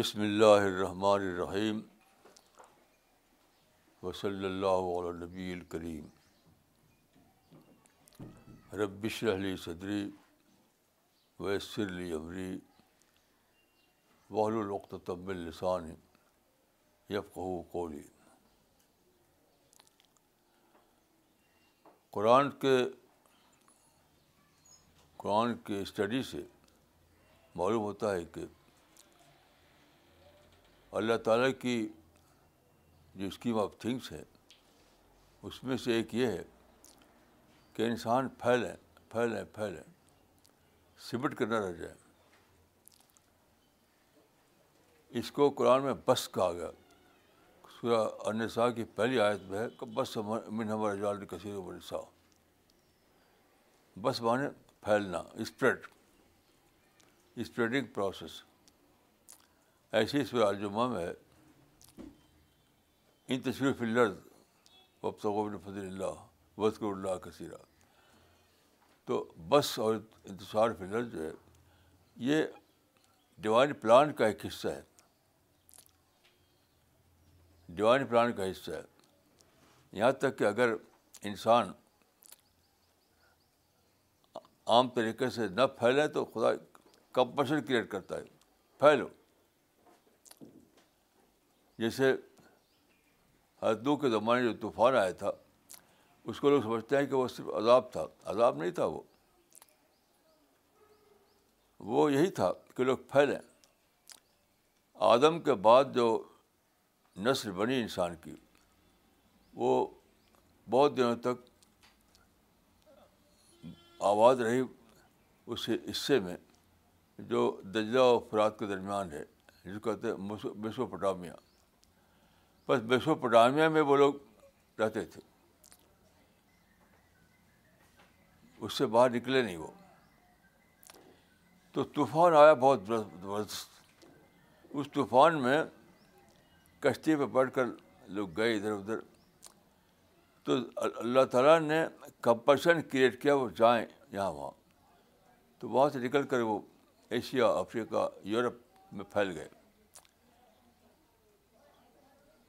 بسم اللہ الرحیم وصلی علیہ نبی الکریم ربش علی صدری ویسر عبری وحل الوقت طب السان یفقو کولی قرآن کے قرآن کے اسٹڈی سے معلوم ہوتا ہے کہ اللہ تعالیٰ کی جو اسکیم آف تھنگس ہے اس میں سے ایک یہ ہے کہ انسان پھیلیں پھیلیں پھیلیں سمٹ کرنا رہ جائے اس کو قرآن میں بس کہا گیا سورہ انسا کی پہلی آیت میں ہے کہ بس من ہمارا جال کثیر و نسا بس مانے پھیلنا اسپریڈ اسپریڈنگ پروسیس ایسی ہی اس وجمہ میں تشریف فلرز وب تو فضل اللہ وزق اللہ کثیرہ تو بس اور انتشار فلر جو ہے یہ ڈیوائن پلان کا ایک حصہ ہے ڈیوائن پلان کا حصہ ہے یہاں تک کہ اگر انسان عام طریقے سے نہ پھیلے تو خدا کمپشن کریٹ کرتا ہے پھیلو جیسے ہر کے زمانے جو طوفان آیا تھا اس کو لوگ سمجھتے ہیں کہ وہ صرف عذاب تھا عذاب نہیں تھا وہ وہ یہی تھا کہ لوگ پھیلیں آدم کے بعد جو نسل بنی انسان کی وہ بہت دنوں تک آباد رہی اس حصے میں جو دجلہ و فرات کے درمیان ہے جس کو کہتے ہیں بس پٹامیاں بس بیشو میں وہ لوگ رہتے تھے اس سے باہر نکلے نہیں وہ تو طوفان آیا بہت زبردست اس طوفان میں کشتی پہ بیٹھ کر لوگ گئے ادھر ادھر تو اللہ تعالیٰ نے کمپلشن کریٹ کیا وہ جائیں یہاں وہاں تو وہاں سے نکل کر وہ ایشیا افریقہ یورپ میں پھیل گئے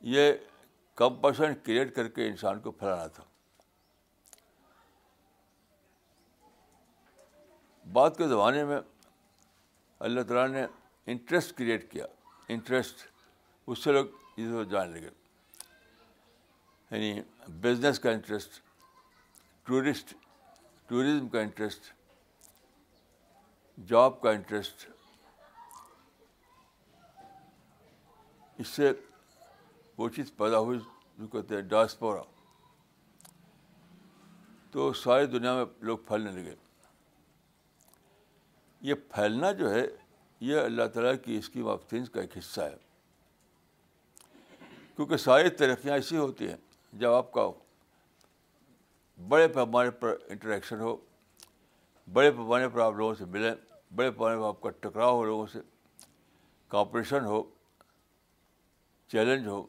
یہ کمپشن کریٹ کر کے انسان کو پھیلانا تھا بعد کے زمانے میں اللہ تعالیٰ نے انٹرسٹ کریٹ کیا انٹرسٹ اس سے لوگ اس کو جان لگے یعنی بزنس کا انٹرسٹ ٹورسٹ ٹوریزم کا انٹرسٹ جاب کا انٹرسٹ اس سے وہ چیز پیدا ہوئی جو کہتے ہیں ڈاسپورا تو ساری دنیا میں لوگ پھیلنے لگے یہ پھیلنا جو ہے یہ اللہ تعالیٰ کی اسکیم آف تھنگس کا ایک حصہ ہے کیونکہ ساری ترقیاں ایسی ہوتی ہیں جب آپ کا بڑے پیمانے پر انٹریکشن ہو بڑے پیمانے پر آپ لوگوں سے ملیں بڑے پیمانے پر آپ کا ٹکراؤ ہو لوگوں سے کاپریشن ہو چیلنج ہو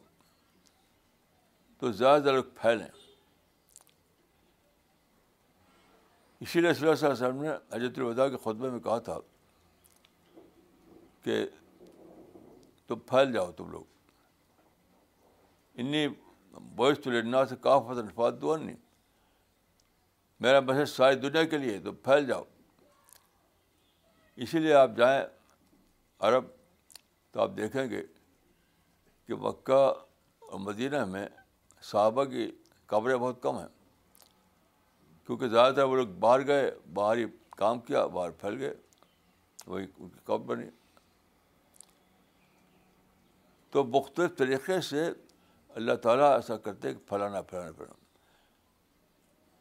تو زیادہ زیادہ لوگ پھیلیں اسی لیے صلی اللہ علیہ وسلم نے اجت الوداع کے خطبے میں کہا تھا کہ تم پھیل جاؤ تم لوگ انی تو لڑنا سے الفاظ دعا نہیں میرا بحث ساری دنیا کے لیے تو پھیل جاؤ اسی لیے آپ جائیں عرب تو آپ دیکھیں گے کہ مکہ اور مدینہ میں صحابہ کی قبریں بہت کم ہیں کیونکہ زیادہ تر وہ لوگ باہر گئے باہر ہی کام کیا باہر پھیل گئے وہی ان کی قبر بنی تو مختلف طریقے سے اللہ تعالیٰ ایسا کرتے پھیلانا پھیلانا پھیلانا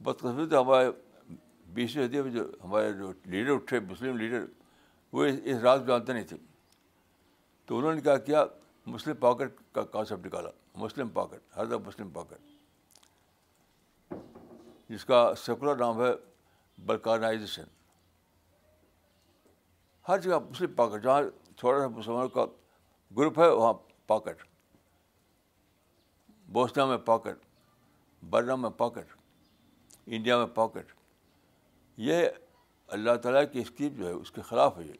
بدقسمتی ہمارے بیسویں صدی میں جو ہمارے جو لیڈر اٹھے مسلم لیڈر وہ اس رات کو نہیں تھے تو انہوں نے کیا کیا مسلم پاکٹ کا کانسیپٹ نکالا مسلم پاکٹ ہر دفعہ مسلم پاکٹ جس کا سیکولر نام ہے بلکانائزیشن ہر جگہ مسلم پاکٹ جہاں تھوڑا سا مسلمانوں کا گروپ ہے وہاں پاکٹ بوسنا میں پاکٹ برنا میں پاکٹ انڈیا میں پاکٹ یہ اللہ تعالیٰ کی اسکیم جو ہے اس کے خلاف ہے یہ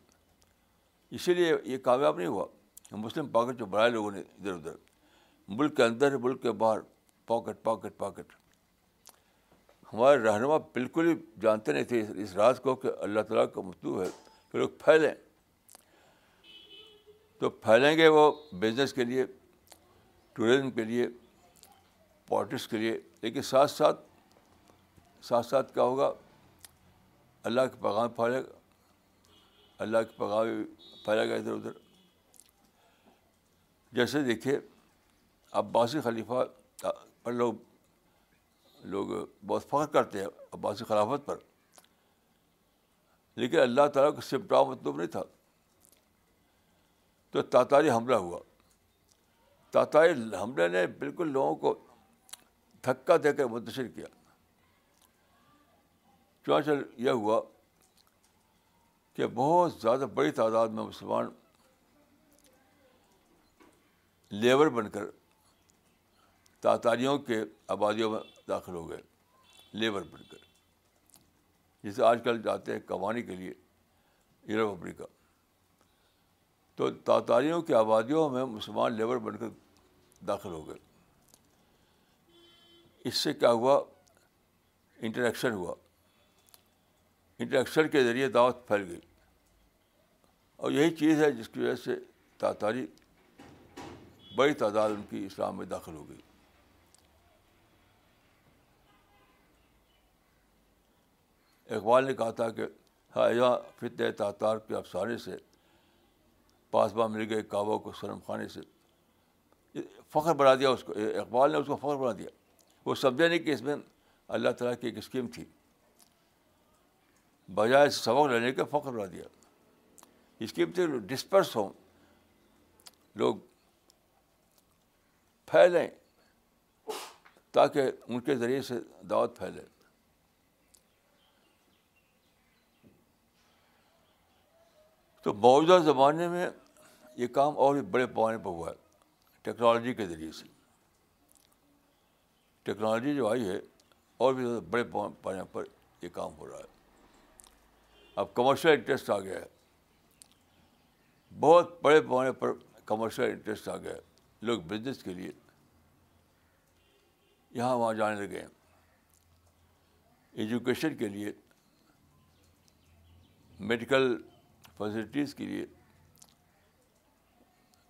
اسی لیے یہ کامیاب نہیں ہوا مسلم پاکٹ جو بڑھائے لوگوں نے ادھر ادھر ملک کے اندر ملک کے باہر پاکٹ پاکٹ پاکٹ ہمارے رہنما بالکل ہی جانتے نہیں تھے اس راز کو کہ اللہ تعالیٰ کا مطلوب ہے کہ لوگ پھیلیں تو پھیلیں گے وہ بزنس کے لیے ٹورزم کے لیے پالٹکس کے لیے لیکن ساتھ ساتھ ساتھ ساتھ کیا ہوگا اللہ کے پیغام پھیلے گا اللہ کے پیغام پھیلے گا ادھر ادھر جیسے دیکھیے عباسی خلیفہ پر لوگ لوگ بہت فخر کرتے ہیں عباسی خلافت پر لیکن اللہ تعالیٰ کو سپٹا مطلوب نہیں تھا تو تاتاری حملہ ہوا تاتاری حملے نے بالکل لوگوں کو تھکا دے کر منتشر کیا چل یہ ہوا کہ بہت زیادہ بڑی تعداد میں مسلمان لیبر بن کر تاتاریوں کے آبادیوں میں داخل ہو گئے لیبر بن کر جسے آج کل جاتے ہیں کمانے کے لیے یورپ امریکہ تو تاتاریوں کی آبادیوں میں مسلمان لیبر بن کر داخل ہو گئے اس سے کیا ہوا انٹریکشن ہوا انٹریکشن کے ذریعے دعوت پھیل گئی اور یہی چیز ہے جس کی وجہ سے تاتاری بڑی تعداد ان کی اسلام میں داخل ہو گئی اقبال نے کہا تھا کہ ہائے فتح تعطار کے افسانے سے پاس باہ مل گئے کعبہ کو سرم خانے سے فخر بنا دیا اس کو اقبال نے اس کو فخر بنا دیا وہ سمجھا نہیں کہ اس میں اللہ تعالیٰ کی ایک اسکیم تھی بجائے سبق لینے کے فخر بنا دیا اسکیم تھی ڈسپرس ہوں لوگ پھیلیں تاکہ ان کے ذریعے سے دعوت پھیلے تو موجودہ زمانے میں یہ کام اور بھی بڑے پیمانے پر ہوا ہے ٹیکنالوجی کے ذریعے سے ٹیکنالوجی جو آئی ہے اور بھی بڑے پیمانے پر یہ کام ہو رہا ہے اب کمرشل انٹرسٹ آ گیا ہے بہت بڑے پیمانے پر کمرشل انٹرسٹ آ گیا ہے لوگ بزنس کے لیے یہاں وہاں جانے لگے ہیں ایجوکیشن کے لیے میڈیکل فیسلٹیز کے لیے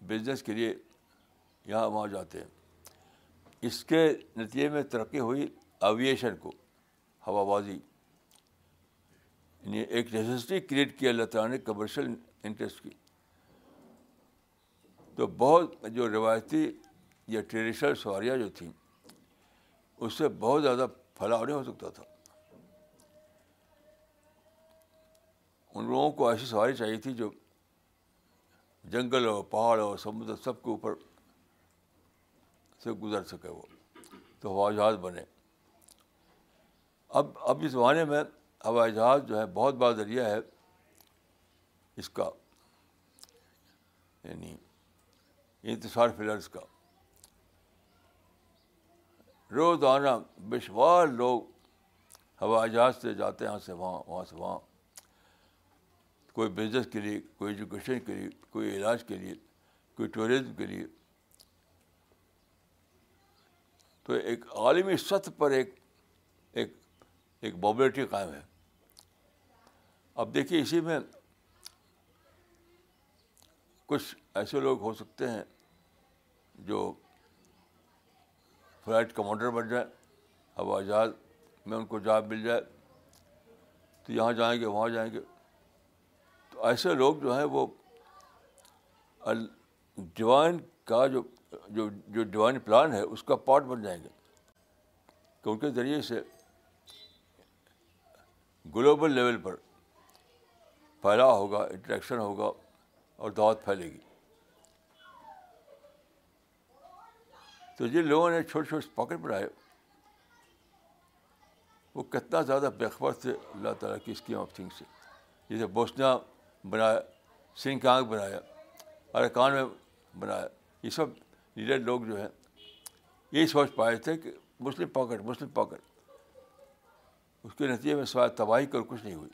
بزنس کے لیے یہاں وہاں جاتے ہیں اس کے نتیجے میں ترقی ہوئی ایویشن کو ہوا بازی یعنی ایک نیسسٹی کریٹ کیا نے کمرشل انٹرسٹ کی تو بہت جو روایتی یا ٹریڈیشنل سواریاں جو تھیں اس سے بہت زیادہ پھیلاؤ نہیں ہو سکتا تھا ان لوگوں کو ایسی سواری چاہیے تھی جو جنگل ہو پہاڑ ہو سمندر سب کے اوپر سے گزر سکے وہ تو ہوائی جہاز بنے اب اب اس زمانے میں ہوائی جہاز جو ہے بہت بڑا ذریعہ ہے اس کا یعنی انتشار فلرس کا روزانہ بشوار لوگ ہوائی جہاز سے جاتے ہیں سے وہاں وہاں سے وہاں کوئی بزنس کے لیے کوئی ایجوکیشن کے لیے کوئی علاج کے لیے کوئی ٹوریزم کے لیے تو ایک عالمی سطح پر ایک ایک ایک موبلٹی قائم ہے اب دیکھیے اسی میں کچھ ایسے لوگ ہو سکتے ہیں جو فلائٹ کمانڈر بن جائیں ہوا جہاز میں ان کو جاب مل جائے تو یہاں جائیں گے وہاں جائیں گے تو ایسے لوگ جو ہیں وہ ڈیوائن کا جو جو جو ڈیوائن پلان ہے اس کا پارٹ بن جائیں گے ان کے ذریعے سے گلوبل لیول پر پھیلاؤ ہوگا انٹریکشن ہوگا اور دعوت پھیلے گی تو جن لوگوں نے چھوٹے چھوٹے پاکٹ بنائے وہ کتنا زیادہ بےخبر تھے اللہ تعالیٰ کی اسکیم آف تھنگ سے جیسے بوسنیا بنایا سرکار بنایا ارکان میں بنایا یہ سب لیڈر لوگ جو ہیں یہی سوچ پائے تھے کہ مسلم پاکٹ مسلم پاکٹ اس کے نتیجے میں سوائے تباہی کر کچھ نہیں ہوئی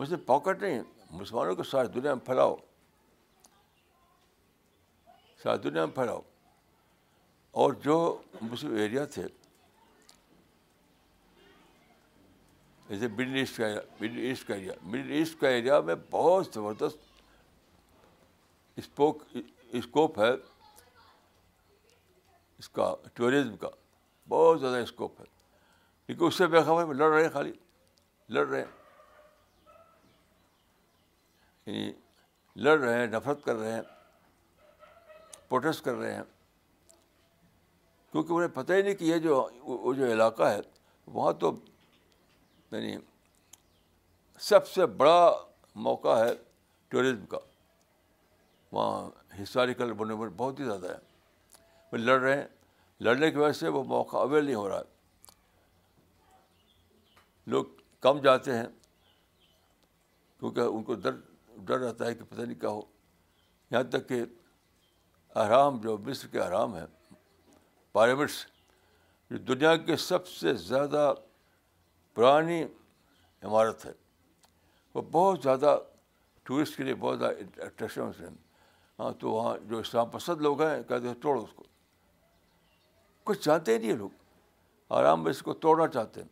مسلم پاکٹ نہیں مسلمانوں کو ساری دنیا میں پھیلاؤ ساری دنیا میں پھیلاؤ اور جو مسلم ایریا تھے جیسے مڈل ایسٹ کا مڈل ایسٹ کا ایریا مڈل ایسٹ کا ایریا میں بہت زبردست اسپوک اسکوپ ہے اس کا ٹورزم کا بہت زیادہ اسکوپ ہے کیونکہ اس سے بے خبر لڑ رہے ہیں خالی لڑ رہے ہیں یعنی لڑ رہے ہیں نفرت کر رہے ہیں پروٹیسٹ کر رہے ہیں کیونکہ انہیں پتہ ہی نہیں کہ یہ جو وہ جو علاقہ ہے وہاں تو یعنی سب سے بڑا موقع ہے ٹورزم کا وہاں ہسٹوریکل بنو بہت ہی زیادہ ہے وہ لڑ رہے ہیں لڑنے کی وجہ سے وہ موقع اویل نہیں ہو رہا ہے لوگ کم جاتے ہیں کیونکہ ان کو ڈر ڈر رہتا ہے کہ پتہ نہیں کیا ہو یہاں تک کہ احرام جو مصر کے احرام ہے پاریوٹس جو دنیا کے سب سے زیادہ پرانی عمارت ہے وہ بہت زیادہ ٹورسٹ کے لیے بہت زیادہ اٹریکشن ہیں ہاں تو وہاں جو اسلام پسند لوگ ہیں کہتے ہیں توڑو اس کو کچھ چاہتے نہیں ہیں لوگ آرام میں اس کو توڑنا چاہتے ہیں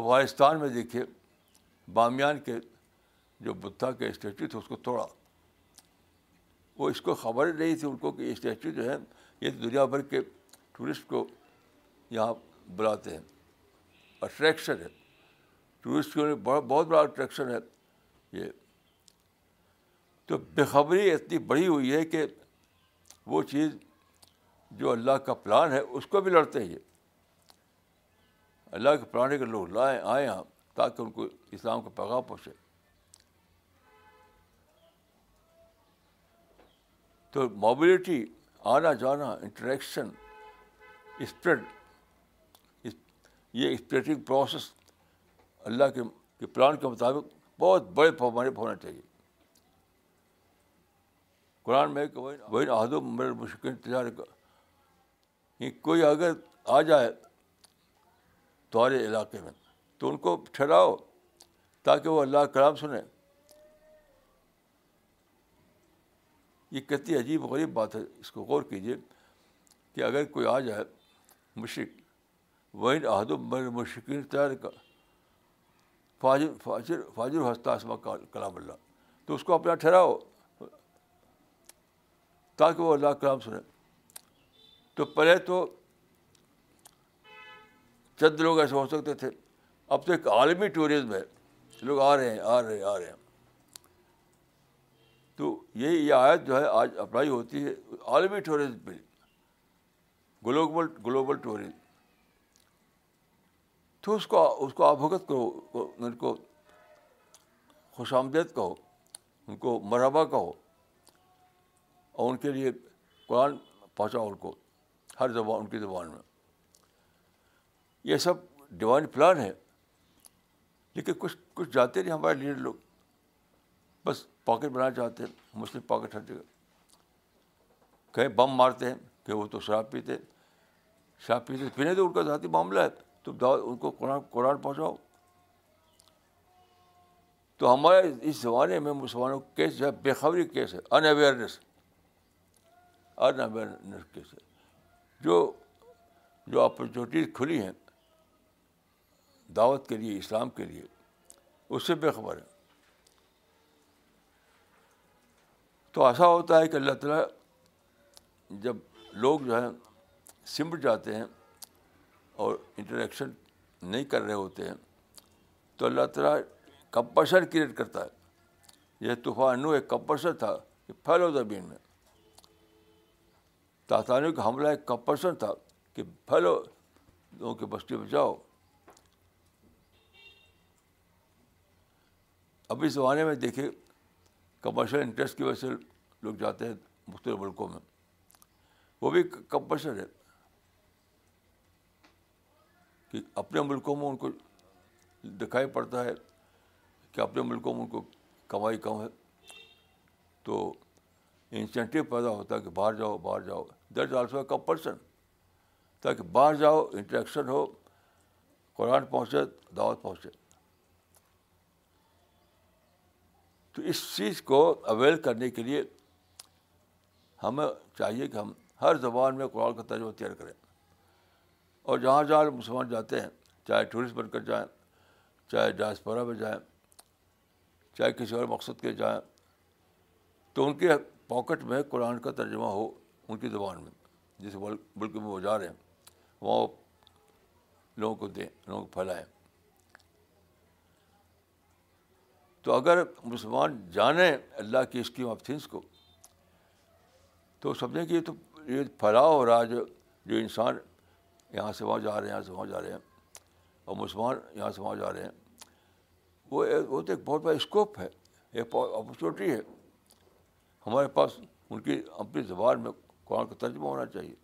افغانستان میں دیکھیے بامیان کے جو بدھا کے اسٹیچو تھے اس کو توڑا وہ اس کو خبر نہیں تھی ان کو کہ اسٹیچو جو ہے یہ دنیا بھر کے ٹورسٹ کو یہاں بلاتے ہیں اٹریکشن ہے ٹورسٹ کے لیے بہت بہت بڑا اٹریکشن ہے یہ تو بےخبری اتنی بڑی ہوئی ہے کہ وہ چیز جو اللہ کا پلان ہے اس کو بھی لڑتے ہیں یہ اللہ کے ہے کے لوگ لائیں آئے ہاں تاکہ ان کو اسلام کا پیغام پہنچے تو موبلٹی آنا جانا انٹریکشن اسپریڈ یہ اسپریڈنگ پروسیس اللہ کے پلان کے مطابق بہت بڑے پیمانے پر ہونا چاہیے قرآن میں عہد و میرے مشکل انتظار کوئی اگر آ جائے تمہارے علاقے میں تو ان کو ٹھہراؤ تاکہ وہ اللہ کلام سنیں یہ کتنی عجیب و غریب بات ہے اس کو غور کیجیے کہ اگر کوئی آ جائے وین وحد احدمر مشقین تیر کا فاجر فاجر فاجر ہستا اسما کلام اللہ تو اس کو اپنا ٹھہراؤ تاکہ وہ اللہ کلام سنے تو پہلے تو چند لوگ ایسے ہو سکتے تھے اب تو ایک عالمی ٹورزم ہے لوگ آ رہے ہیں آ رہے ہیں آ رہے ہیں تو یہی یہ آیت جو ہے آج اپلائی ہوتی ہے عالمی ٹورزم پہ گلوبل گلوبل ٹورزم تو اس کو اس کو آبھگت کرو ان کو خوش آمدید کہو ان کو مرحبا کہو اور ان کے لیے قرآن پہنچاؤ ان کو ہر زبان ان کی زبان میں یہ سب ڈیوائن پلان ہے لیکن کچھ کچھ جاتے نہیں ہمارے لیڈر لوگ بس پاکٹ بنانا چاہتے ہیں مسلم پاکٹ ہر جگہ کہیں بم مارتے ہیں کہ وہ تو شراب پیتے ہیں شراب پیتے پینے تو ان کا ذاتی معاملہ ہے تم دعوت ان کو قرآن قرآن پہنچاؤ تو ہمارے اس زمانے میں مسلمانوں کا کیس جو ہے بےخبری کیس ہے unawareness unawareness case ہے جو جو اپرچونیٹیز کھلی ہیں دعوت کے لیے اسلام کے لیے اس سے بے خبر ہے تو ایسا ہوتا ہے کہ اللہ تعالیٰ جب لوگ جو ہے سمٹ جاتے ہیں اور انٹریکشن نہیں کر رہے ہوتے ہیں تو اللہ تعالیٰ کمپلشن کریٹ کرتا ہے یہ نو ایک کمپلشن تھا کہ پھیلو زمین میں تاطانی کا حملہ ایک کمپلشن تھا کہ پھیلو لوگوں کی بستی بچاؤ ابھی زمانے میں دیکھے کمرشل انٹرسٹ کی وجہ سے لوگ جاتے ہیں مختلف ملکوں میں وہ بھی کمپلشن ہے کہ اپنے ملکوں میں ان کو دکھائی پڑتا ہے کہ اپنے ملکوں میں ان کو کمائی کم ہے تو انسینٹیو پیدا ہوتا ہے کہ باہر جاؤ باہر جاؤ از آلسو اے کمپلشن تاکہ باہر جاؤ انٹریکشن ہو قرآن پہنچے دعوت پہنچے تو اس چیز کو اویل کرنے کے لیے ہمیں چاہیے کہ ہم ہر زبان میں قرآن کا ترجمہ تیار کریں اور جہاں جہاں مسلمان جاتے ہیں چاہے ٹورسٹ بن کر جائیں چاہے ڈائسپورا میں جائیں چاہے کسی اور مقصد کے جائیں تو ان کے پاکٹ میں قرآن کا ترجمہ ہو ان کی زبان میں جس ملک میں وہ جا رہے ہیں وہ لوگوں کو دیں لوگوں کو پھیلائیں تو اگر مسلمان جانیں اللہ کی اسکیم آف تھنگس کو تو سمجھیں کہ یہ تو یہ پھیلاؤ ہو رہا ہے جو جو انسان یہاں سے وہاں جا رہے ہیں یہاں سے وہاں جا رہے ہیں اور مسلمان یہاں سے وہاں جا رہے ہیں وہ وہ تو ایک بہت بڑا اسکوپ ہے ایک اپرچونیٹی ہے ہمارے پاس ان کی اپنی زبان میں قرآن کا ترجمہ ہونا چاہیے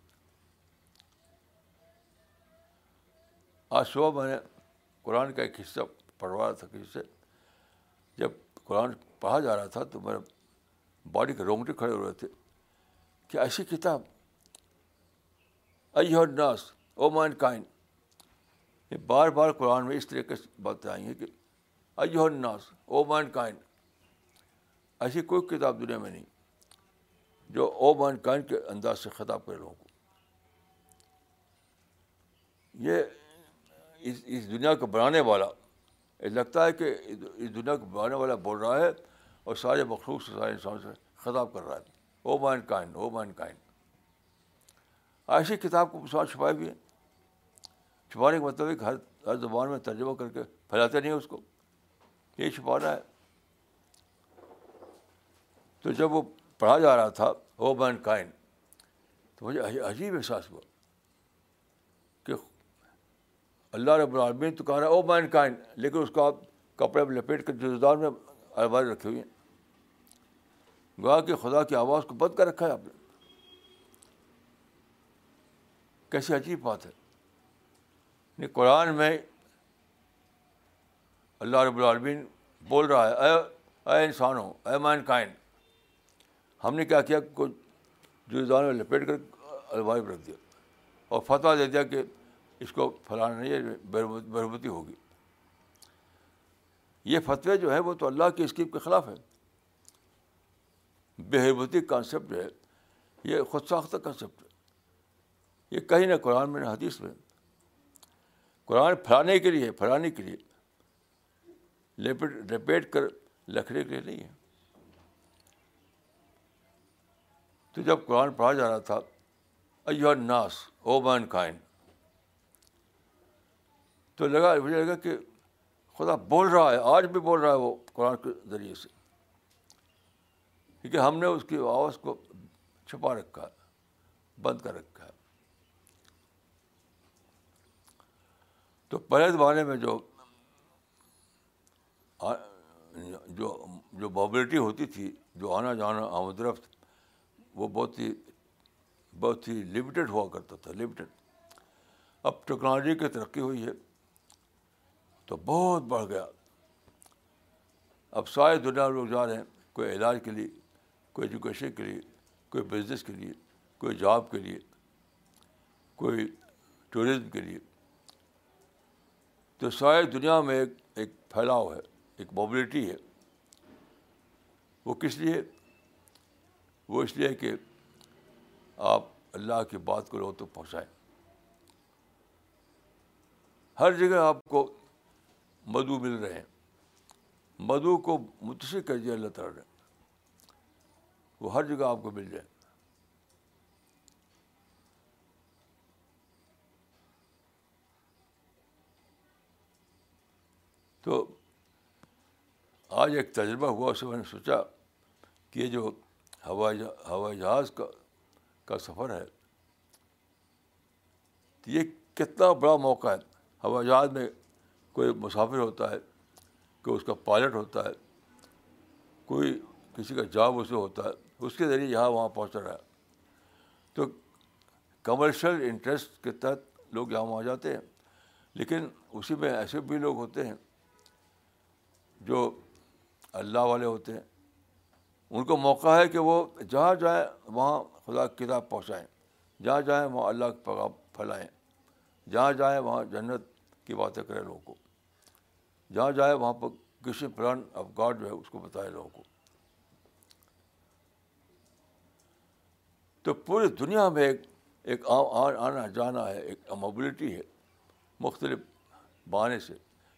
آج صبح میں نے قرآن کا ایک حصہ پڑھوا رہا تھا کسی سے جب قرآن پڑھا جا رہا تھا تو میرے باڈی کے رونگٹے کھڑے ہو رہے تھے کہ ایسی کتاب ناس او مائن کائن یہ بار بار قرآن میں اس طریقے سے باتیں آئی ہیں کہ ناس او مائن کائن ایسی کوئی کتاب دنیا میں نہیں جو او مائن کائن کے انداز سے خطاب کرے لوگوں کو یہ اس دنیا کو بنانے والا لگتا ہے کہ اس دنیا کو بانے والا بول رہا ہے اور سارے مخلوق سے سارے انسان سے خطاب کر رہا ہے او مائن کائن او مائن کائن ایسی کتاب کو مسلمان چھپائے بھی ہے چھپانے کا مطلب کہ ہر ہر زبان میں ترجمہ کر کے پھیلاتے نہیں اس کو یہ چھپانا ہے تو جب وہ پڑھا جا رہا تھا او مائن کائن تو مجھے عجیب احساس ہوا اللہ رب العالمین تو کہہ رہا ہے او مین کائن لیکن اس کو آپ کپڑے میں لپیٹ کر جزدار میں الوائز رکھے ہوئے ہیں گوا کہ خدا کی آواز کو بند کر رکھا ہے آپ نے کیسی عجیب بات ہے یعنی قرآن میں اللہ رب العالمین بول رہا ہے اے اے انسان ہو اے مین کائن ہم نے کیا کیا کوئی جزدار میں لپیٹ کر الوائب رکھ دیا اور فتویٰ دے دیا کہ اس کو ہے بربتی ہوگی یہ فتوی جو ہے وہ تو اللہ کی اسکیم کے خلاف ہے بےحبتی کانسیپٹ جو ہے یہ خود ساختہ کانسیپٹ ہے یہ کہیں نہ قرآن میں نہ حدیث میں قرآن پھیلانے کے لیے پھلانے کے لیے لپیٹ لپیٹ کر لکھنے کے لیے نہیں ہے تو جب قرآن پڑھا جا رہا تھا ایو ناس او مین کائن تو لگا مجھے لگا کہ خدا بول رہا ہے آج بھی بول رہا ہے وہ قرآن کے ذریعے سے کیونکہ ہم نے اس کی آواز کو چھپا رکھا ہے بند کر رکھا ہے تو پہلے زمانے میں جو جو جو موبلٹی ہوتی تھی جو آنا جانا آمد رفت وہ بہت ہی بہت ہی لمیٹیڈ ہوا کرتا تھا لمیٹیڈ اب ٹیکنالوجی کی ترقی ہوئی ہے تو بہت بڑھ گیا اب سارے دنیا میں لوگ جا رہے ہیں کوئی علاج کے لیے کوئی ایجوکیشن کے لیے کوئی بزنس کے لیے کوئی جاب کے لیے کوئی ٹورزم کے لیے تو ساری دنیا میں ایک ایک پھیلاؤ ہے ایک موبلٹی ہے وہ کس لیے وہ اس لیے کہ آپ اللہ کی بات کو لوگوں تک پہنچائیں ہر جگہ آپ کو مدو مل رہے ہیں مدو کو متشر دیا اللہ تعالیٰ نے وہ ہر جگہ آپ کو مل جائے تو آج ایک تجربہ ہوا اسے میں نے سوچا کہ یہ جو ہوائی جہاز کا سفر ہے یہ کتنا بڑا موقع ہے ہوائی جہاز میں کوئی مسافر ہوتا ہے کوئی اس کا پائلٹ ہوتا ہے کوئی کسی کا جاب اسے ہوتا ہے اس کے ذریعے یہاں وہاں پہنچ رہا ہے تو کمرشل انٹرسٹ کے تحت لوگ یہاں وہاں جاتے ہیں لیکن اسی میں ایسے بھی لوگ ہوتے ہیں جو اللہ والے ہوتے ہیں ان کو موقع ہے کہ وہ جہاں جائیں وہاں خدا کی کتاب پہنچائیں جہاں جائیں وہاں اللہ کا پیغام پھیلائیں جہاں جائیں وہاں جنت کی باتیں کریں لوگوں کو جہاں جائے وہاں پر کسی آف گاڈ جو ہے اس کو بتائے لوگوں کو تو پوری دنیا میں ایک ایک آنا جانا ہے ایک موبلٹی ہے مختلف بانے سے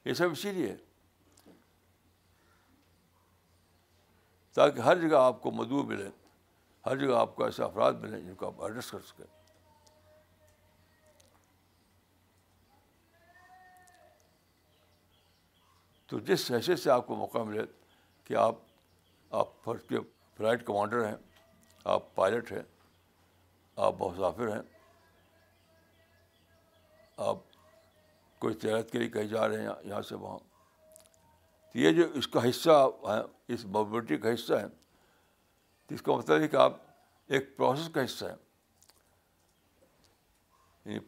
یہ سب اسی لیے ہے تاکہ ہر جگہ آپ کو مدعو ملے ہر جگہ آپ کو ایسے افراد ملیں جن کو آپ ایڈریس کر سکیں تو جس حیثیت سے آپ کو موقع ملے کہ آپ آپ فرض کے فلائٹ کمانڈر ہیں آپ پائلٹ ہیں آپ مسافر ہیں آپ کوئی تجارت کے لیے کہیں جا رہے ہیں یہاں سے وہاں تو یہ جو اس کا حصہ ہے اس موبلٹی کا حصہ ہے تو اس کا مطلب ہے کہ آپ ایک پروسیس کا حصہ ہیں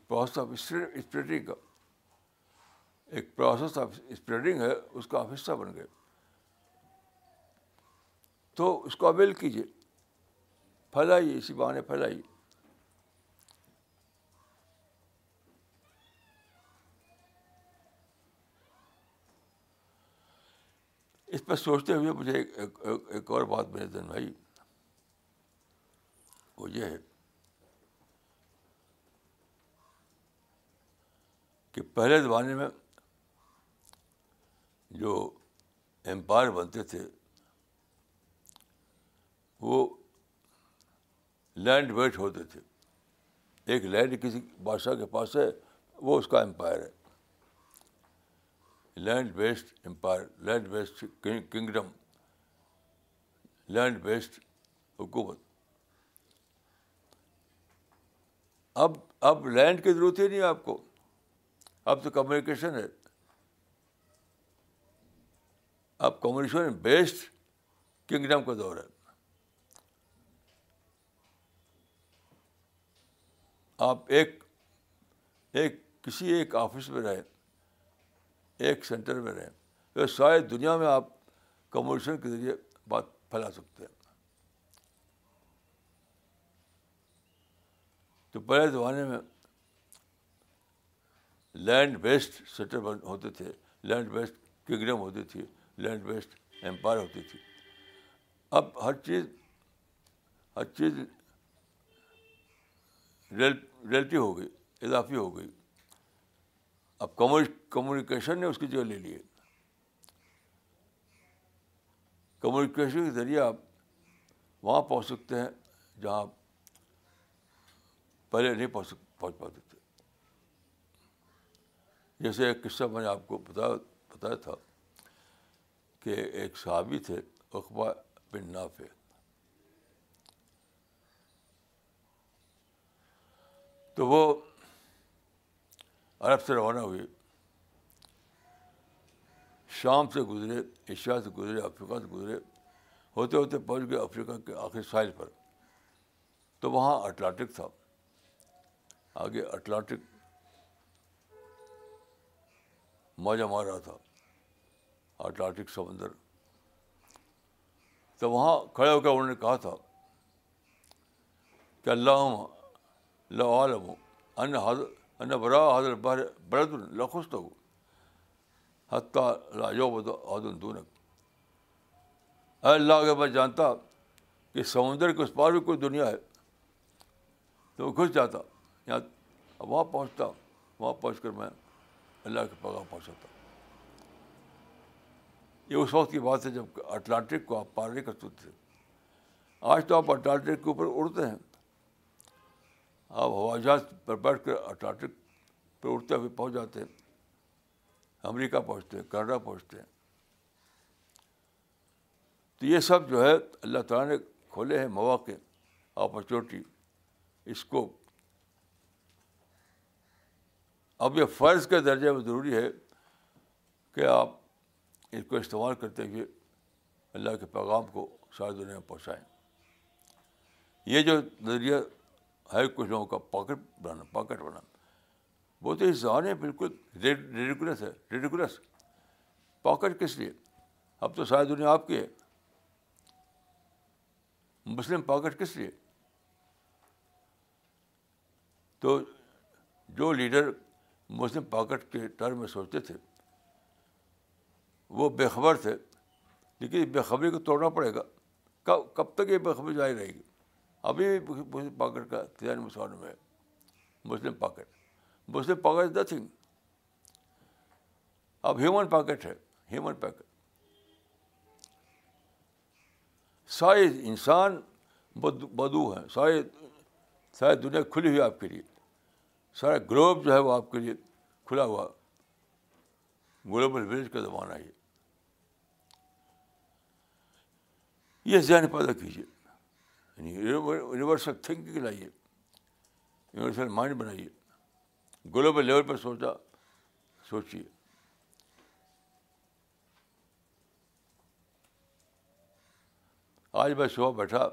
پروسیس آف اسٹریٹ اسٹریٹری کا ایک پروسیس آف اسپریڈنگ ہے اس کا آپ حصہ بن گئے تو اس کو اویل کیجیے پھیلائیے اسی بہانے پھیلائیے اس پہ سوچتے ہوئے مجھے ایک ایک, اور بات میرے دن بھائی وہ یہ ہے کہ پہلے زمانے میں جو امپائر بنتے تھے وہ لینڈ ویٹ ہوتے تھے ایک لینڈ کسی بادشاہ کے پاس ہے وہ اس کا امپائر ہے land based empire land based kingdom land based حکومت اب اب لینڈ کی ضرورت ہی نہیں آپ کو اب تو کمیونیکیشن ہے اب کمیونیشن بیسڈ کنگڈم کا دور ہے آپ ایک ایک کسی ایک آفس میں رہیں ایک سینٹر میں رہیں شاید دنیا میں آپ کمیونیشن کے ذریعے بات پھیلا سکتے ہیں تو پہلے زمانے میں لینڈ بیسڈ سیٹر ہوتے تھے لینڈ بیسڈ کنگڈم ہوتی تھی لینڈ امپائر ہوتی تھی اب ہر چیز ہر چیز ریلٹی ہو گئی اضافی ہو گئی اب کمیونیکیشن نے اس کی جگہ لے لی ہے کمیونیکیشن کے ذریعے آپ وہاں پہنچ سکتے ہیں جہاں آپ پہلے نہیں پہنچ پہنچ پا سکتے جیسے ایک قصہ میں نے آپ کو بتایا بتایا تھا کہ ایک صحابی تھے اقبا بن نافع تو وہ عرب سے روانہ ہوئے شام سے گزرے ایشیا سے گزرے افریقہ سے گزرے ہوتے ہوتے پہنچ گئے افریقہ کے آخری ساحل پر تو وہاں اٹلانٹک تھا آگے اٹلانٹک موجہ مار رہا تھا اٹلانٹک سمندر تو وہاں کھڑے ہو کے انہوں نے کہا تھا کہ اللہ عالم ان برا حضر حضرت برد الخص تو ہوں ہدن دونوں اللہ کے میں جانتا کہ سمندر کے اس پار بھی کوئی دنیا ہے تو وہ گھس جاتا یہاں وہاں پہنچتا وہاں پہنچ کر میں اللہ کے پگاہ پہنچاتا یہ اس وقت کی بات ہے جب اٹلانٹک کو آپ پار نہیں کرتے تھے آج تو آپ اٹلانٹک کے اوپر اڑتے ہیں آپ ہوا جہاز پر بیٹھ کر اٹلانٹک پہ اڑتے ہوئے پہنچ جاتے ہیں امریکہ پہنچتے ہیں کینیڈا پہنچتے ہیں تو یہ سب جو ہے اللہ تعالیٰ نے کھولے ہیں مواقع اپرچونیٹی اسکوپ اب یہ فرض کے درجے میں ضروری ہے کہ آپ اس کو استعمال کرتے ہوئے اللہ کے پیغام کو ساری دنیا میں پہنچائیں یہ جو نظریہ ہے کچھ لوگوں کا پاکٹ بنانا پاکٹ بنانا وہ تو اس میں بالکل ریڈیکولس ہے ریڈیکولس پاکٹ کس لیے اب تو ساری دنیا آپ کی ہے مسلم پاکٹ کس لیے تو جو لیڈر مسلم پاکٹ کے ٹرم میں سوچتے تھے وہ بے خبر تھے لیکن بےخبری کو توڑنا پڑے گا کب کب تک یہ بےخبری جاری رہے گی ابھی مسلم پاکٹ کا تجارم مسلمانوں میں ہے مسلم pocket Muslim pocket is nothing اب ہیومن پاکٹ ہے ہیومن پیکٹ سارے انسان بدو ہیں سارے ساری دنیا کھلی ہوئی آپ کے لیے سارا گلوب جو ہے وہ آپ کے لیے کھلا ہوا گلوبل ولیج کا زمانہ ہے یہ ذہن پیدا کیجیے یونیورسل تھنکنگ لائیے یونیورسل مائنڈ بنائیے گلوبل لیول پر سوچا سوچیے آج میں صبح بیٹھا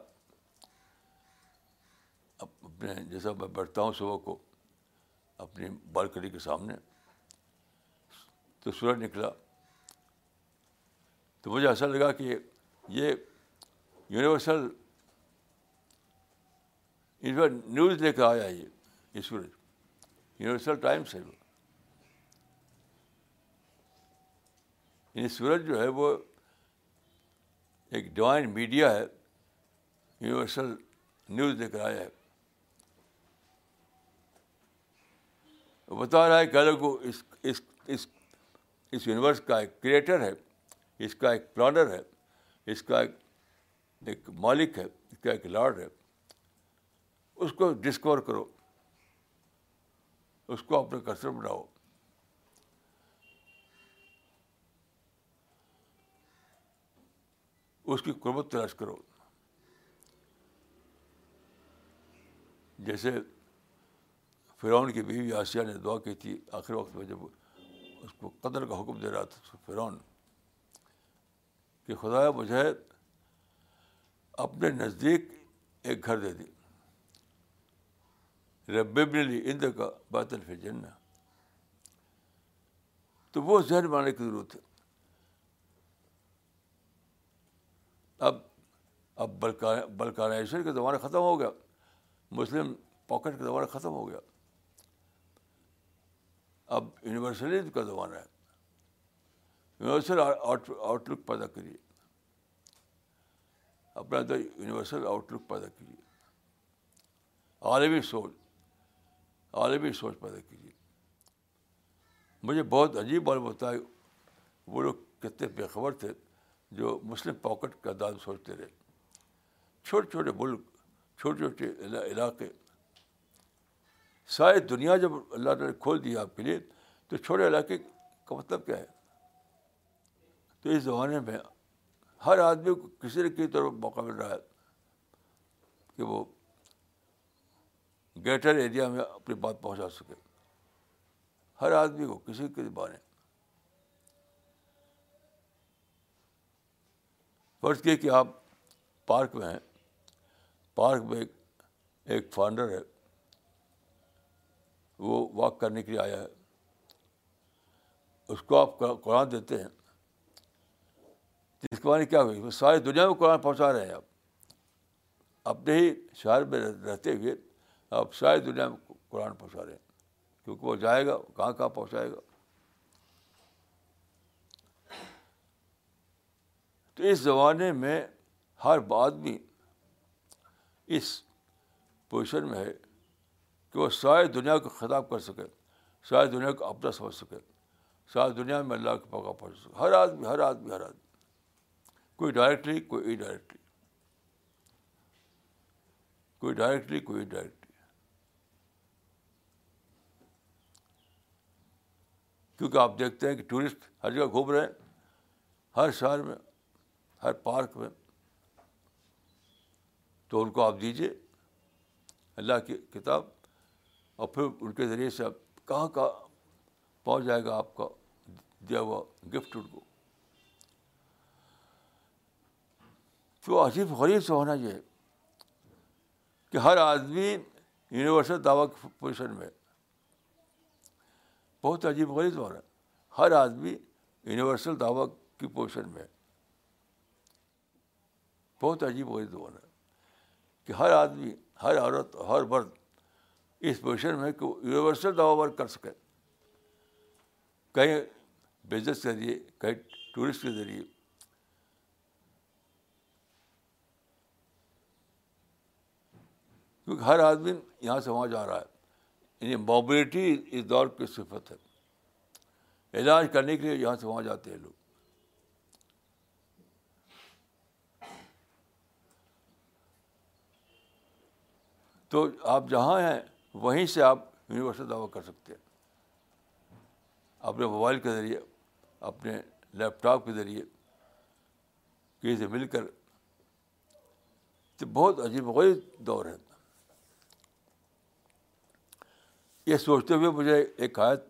اپنے جیسا میں بیٹھتا ہوں صبح کو اپنی بالکنی کے سامنے تو سورج نکلا تو مجھے ایسا لگا کہ یہ یونیورسل اس پر نیوز لے کے آیا یہ سورج یونیورسل ٹائمس ہے یعنی سورج جو ہے وہ ایک ڈوائن میڈیا ہے یونیورسل نیوز لے کر آیا ہے بتا رہا ہے کیا لوگ اس یونیورس کا ایک کریٹر ہے اس کا ایک پلانر ہے اس کا ایک ایک مالک ہے اس کا ایک لارڈ ہے اس کو ڈسکور کرو اس کو اپنے قصر بناؤ اس کی قربت تلاش کرو جیسے فرعون کی بیوی آسیہ نے دعا کی تھی آخری وقت میں جب اس کو قدر کا حکم دے رہا تھا فرعون کہ خدایا مجھے اپنے نزدیک ایک گھر دے دی رب ابن لی اند کا بات جن تو وہ ذہن بنانے کی ضرورت ہے اب اب بلکانائزیشن کا زمانہ ختم ہو گیا مسلم پاکٹ کا زمانہ ختم ہو گیا اب یونیورسلزم کا زمانہ ہے یونیورسل آؤٹ لک پیدا کریے اپنے اندر یونیورسل آؤٹ لک پیدا کیجیے عالمی سوچ عالمی سوچ پیدا کیجیے مجھے بہت عجیب بات ہے وہ لوگ کتنے بے خبر تھے جو مسلم پاکٹ کا دان سوچتے رہے چھوٹے چھوٹے ملک چھوٹے چھوٹے علاقے ساری دنیا جب اللہ تعالیٰ نے کھول دیا آپ کے لیے تو چھوٹے علاقے کا مطلب کیا ہے تو اس زمانے میں ہر آدمی کو کسی نہ طور پر موقع مل رہا ہے کہ وہ گریٹر ایریا میں اپنی بات پہنچا سکے ہر آدمی کو کسی کے بارے فرض کیا کہ آپ پارک میں ہیں پارک میں ایک فانڈر ہے وہ واک کرنے کے لیے آیا ہے اس کو آپ قرآن دیتے ہیں جس کے معنی کیا ہوئی ساری دنیا میں قرآن پہنچا رہے ہیں آپ اپنے ہی شہر میں رہتے ہوئے آپ ساری دنیا میں قرآن پہنچا رہے ہیں کیونکہ وہ جائے گا کہاں کہاں پہنچائے گا تو اس زمانے میں ہر آدمی اس پوزیشن میں ہے کہ وہ ساری دنیا کو خطاب کر سکے ساری دنیا کو اپنا سمجھ سکے ساری دنیا میں اللہ کے پکا پہنچ سکے ہر آدمی ہر آدمی ہر آدمی کوئی ڈائریکٹلی کوئی ای کوئی ڈائریکٹلی کوئی انڈائریکٹلی کیونکہ آپ دیکھتے ہیں کہ ٹورسٹ ہر جگہ گھوم رہے ہیں ہر شہر میں ہر پارک میں تو ان کو آپ دیجیے اللہ کی کتاب اور پھر ان کے ذریعے سے اب کہاں کہاں پہنچ جائے گا آپ کا دیا ہوا گفٹ ان کو تو عجیب غریب سے ہونا یہ ہے کہ ہر آدمی یونیورسل دعویٰ کی پوزیشن میں بہت عجیب غریب ہونا ہر آدمی یونیورسل دعوی کی پوزیشن میں بہت عجیب غریب ہونا ہے کہ ہر آدمی ہر عورت ہر مرد اس پوزیشن میں کہ وہ یونیورسل دعویٰ ورک کر سکے کہیں بزنس کے ذریعے کہیں ٹورسٹ کے ذریعے کیونکہ ہر آدمی یہاں سے وہاں جا رہا ہے یعنی موبلٹی اس دور کی صفت ہے علاج کرنے کے لیے یہاں سے وہاں جاتے ہیں لوگ تو آپ جہاں ہیں وہیں سے آپ یونیورسل دعویٰ کر سکتے ہیں اپنے موبائل کے ذریعے اپنے لیپ ٹاپ کے ذریعے کسی سے مل کر تو بہت عجیب غریب دور ہے یہ سوچتے ہوئے مجھے ایک آیت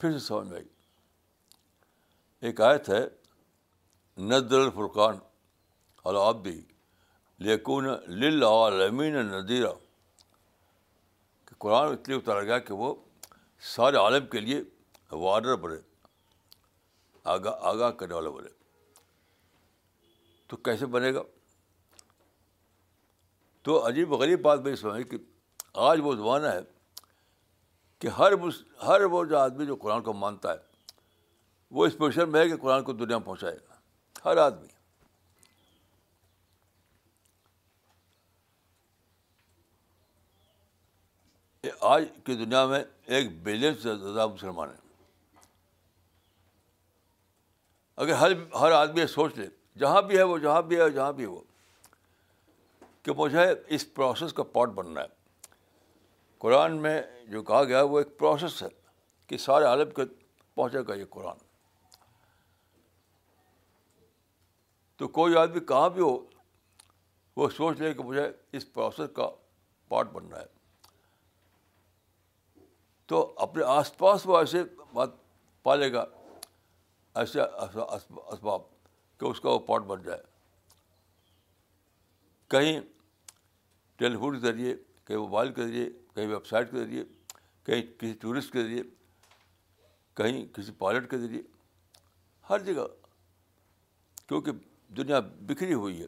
پھر سے سمجھ میں آئی ایک آیت ہے ندر الفرقان العبدی لیکن للعالمین لمین ندیرہ قرآن اس لیے اتارا گیا کہ وہ سارے عالم کے لیے وارڈر بنے آگاہ آگاہ کرنے والا بنے تو کیسے بنے گا تو عجیب غریب بات میں سمجھ کہ آج وہ زمانہ ہے کہ ہر ہر وہ جو آدمی جو قرآن کو مانتا ہے وہ اس پوزیشن میں ہے کہ قرآن کو دنیا میں پہنچائے گا ہر آدمی آج کی دنیا میں ایک بلین سے زیادہ مسلمان ہیں اگر ہر ہر آدمی یہ سوچ لے جہاں بھی ہے وہ جہاں بھی ہے جہاں بھی ہے وہ کہ مجھے اس پروسیس کا پارٹ بننا ہے قرآن میں جو کہا گیا وہ ایک پروسیس ہے کہ سارے عالم کے پہنچے گا یہ قرآن تو کوئی آدمی کہاں بھی ہو وہ سوچ لے کہ مجھے اس پروسیس کا پارٹ بننا ہے تو اپنے آس پاس وہ ایسے بات پالے گا ایسے اسباب کہ اس کا وہ پارٹ بن جائے کہیں ٹیلیفون کے ذریعے کہیں موبائل کے ذریعے کہیں ویب سائٹ کے ذریعے کہیں کسی ٹورسٹ کے ذریعے کہیں کسی پائلٹ کے ذریعے ہر جگہ کیونکہ دنیا بکھری ہوئی ہے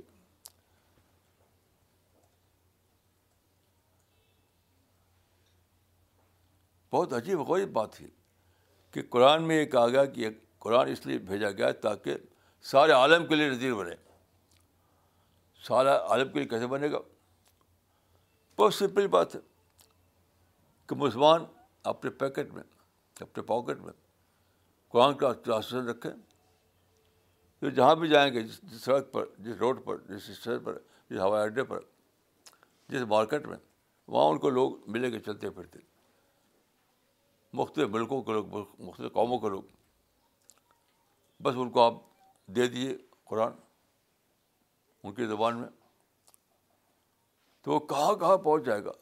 بہت عجیب غریب بات ہے کہ قرآن میں یہ کہا گیا کہ قرآن اس لیے بھیجا گیا تاکہ سارے عالم کے لیے نظیر بنے سارا عالم کے لیے کیسے بنے گا بہت سمپل بات ہے کہ مسلمان اپنے پیکٹ میں اپنے پاکٹ میں قرآن کا چاسن رکھیں جو جہاں بھی جائیں گے جس جس سڑک پر جس روڈ پر جس اسٹیشن پر جس ہوائی اڈے پر جس مارکیٹ میں وہاں ان کو لوگ ملیں گے چلتے پھرتے مختلف ملکوں کے لوگ مختلف قوموں کے لوگ بس ان کو آپ دے دیے قرآن ان کی زبان میں تو وہ کہاں کہاں پہنچ جائے گا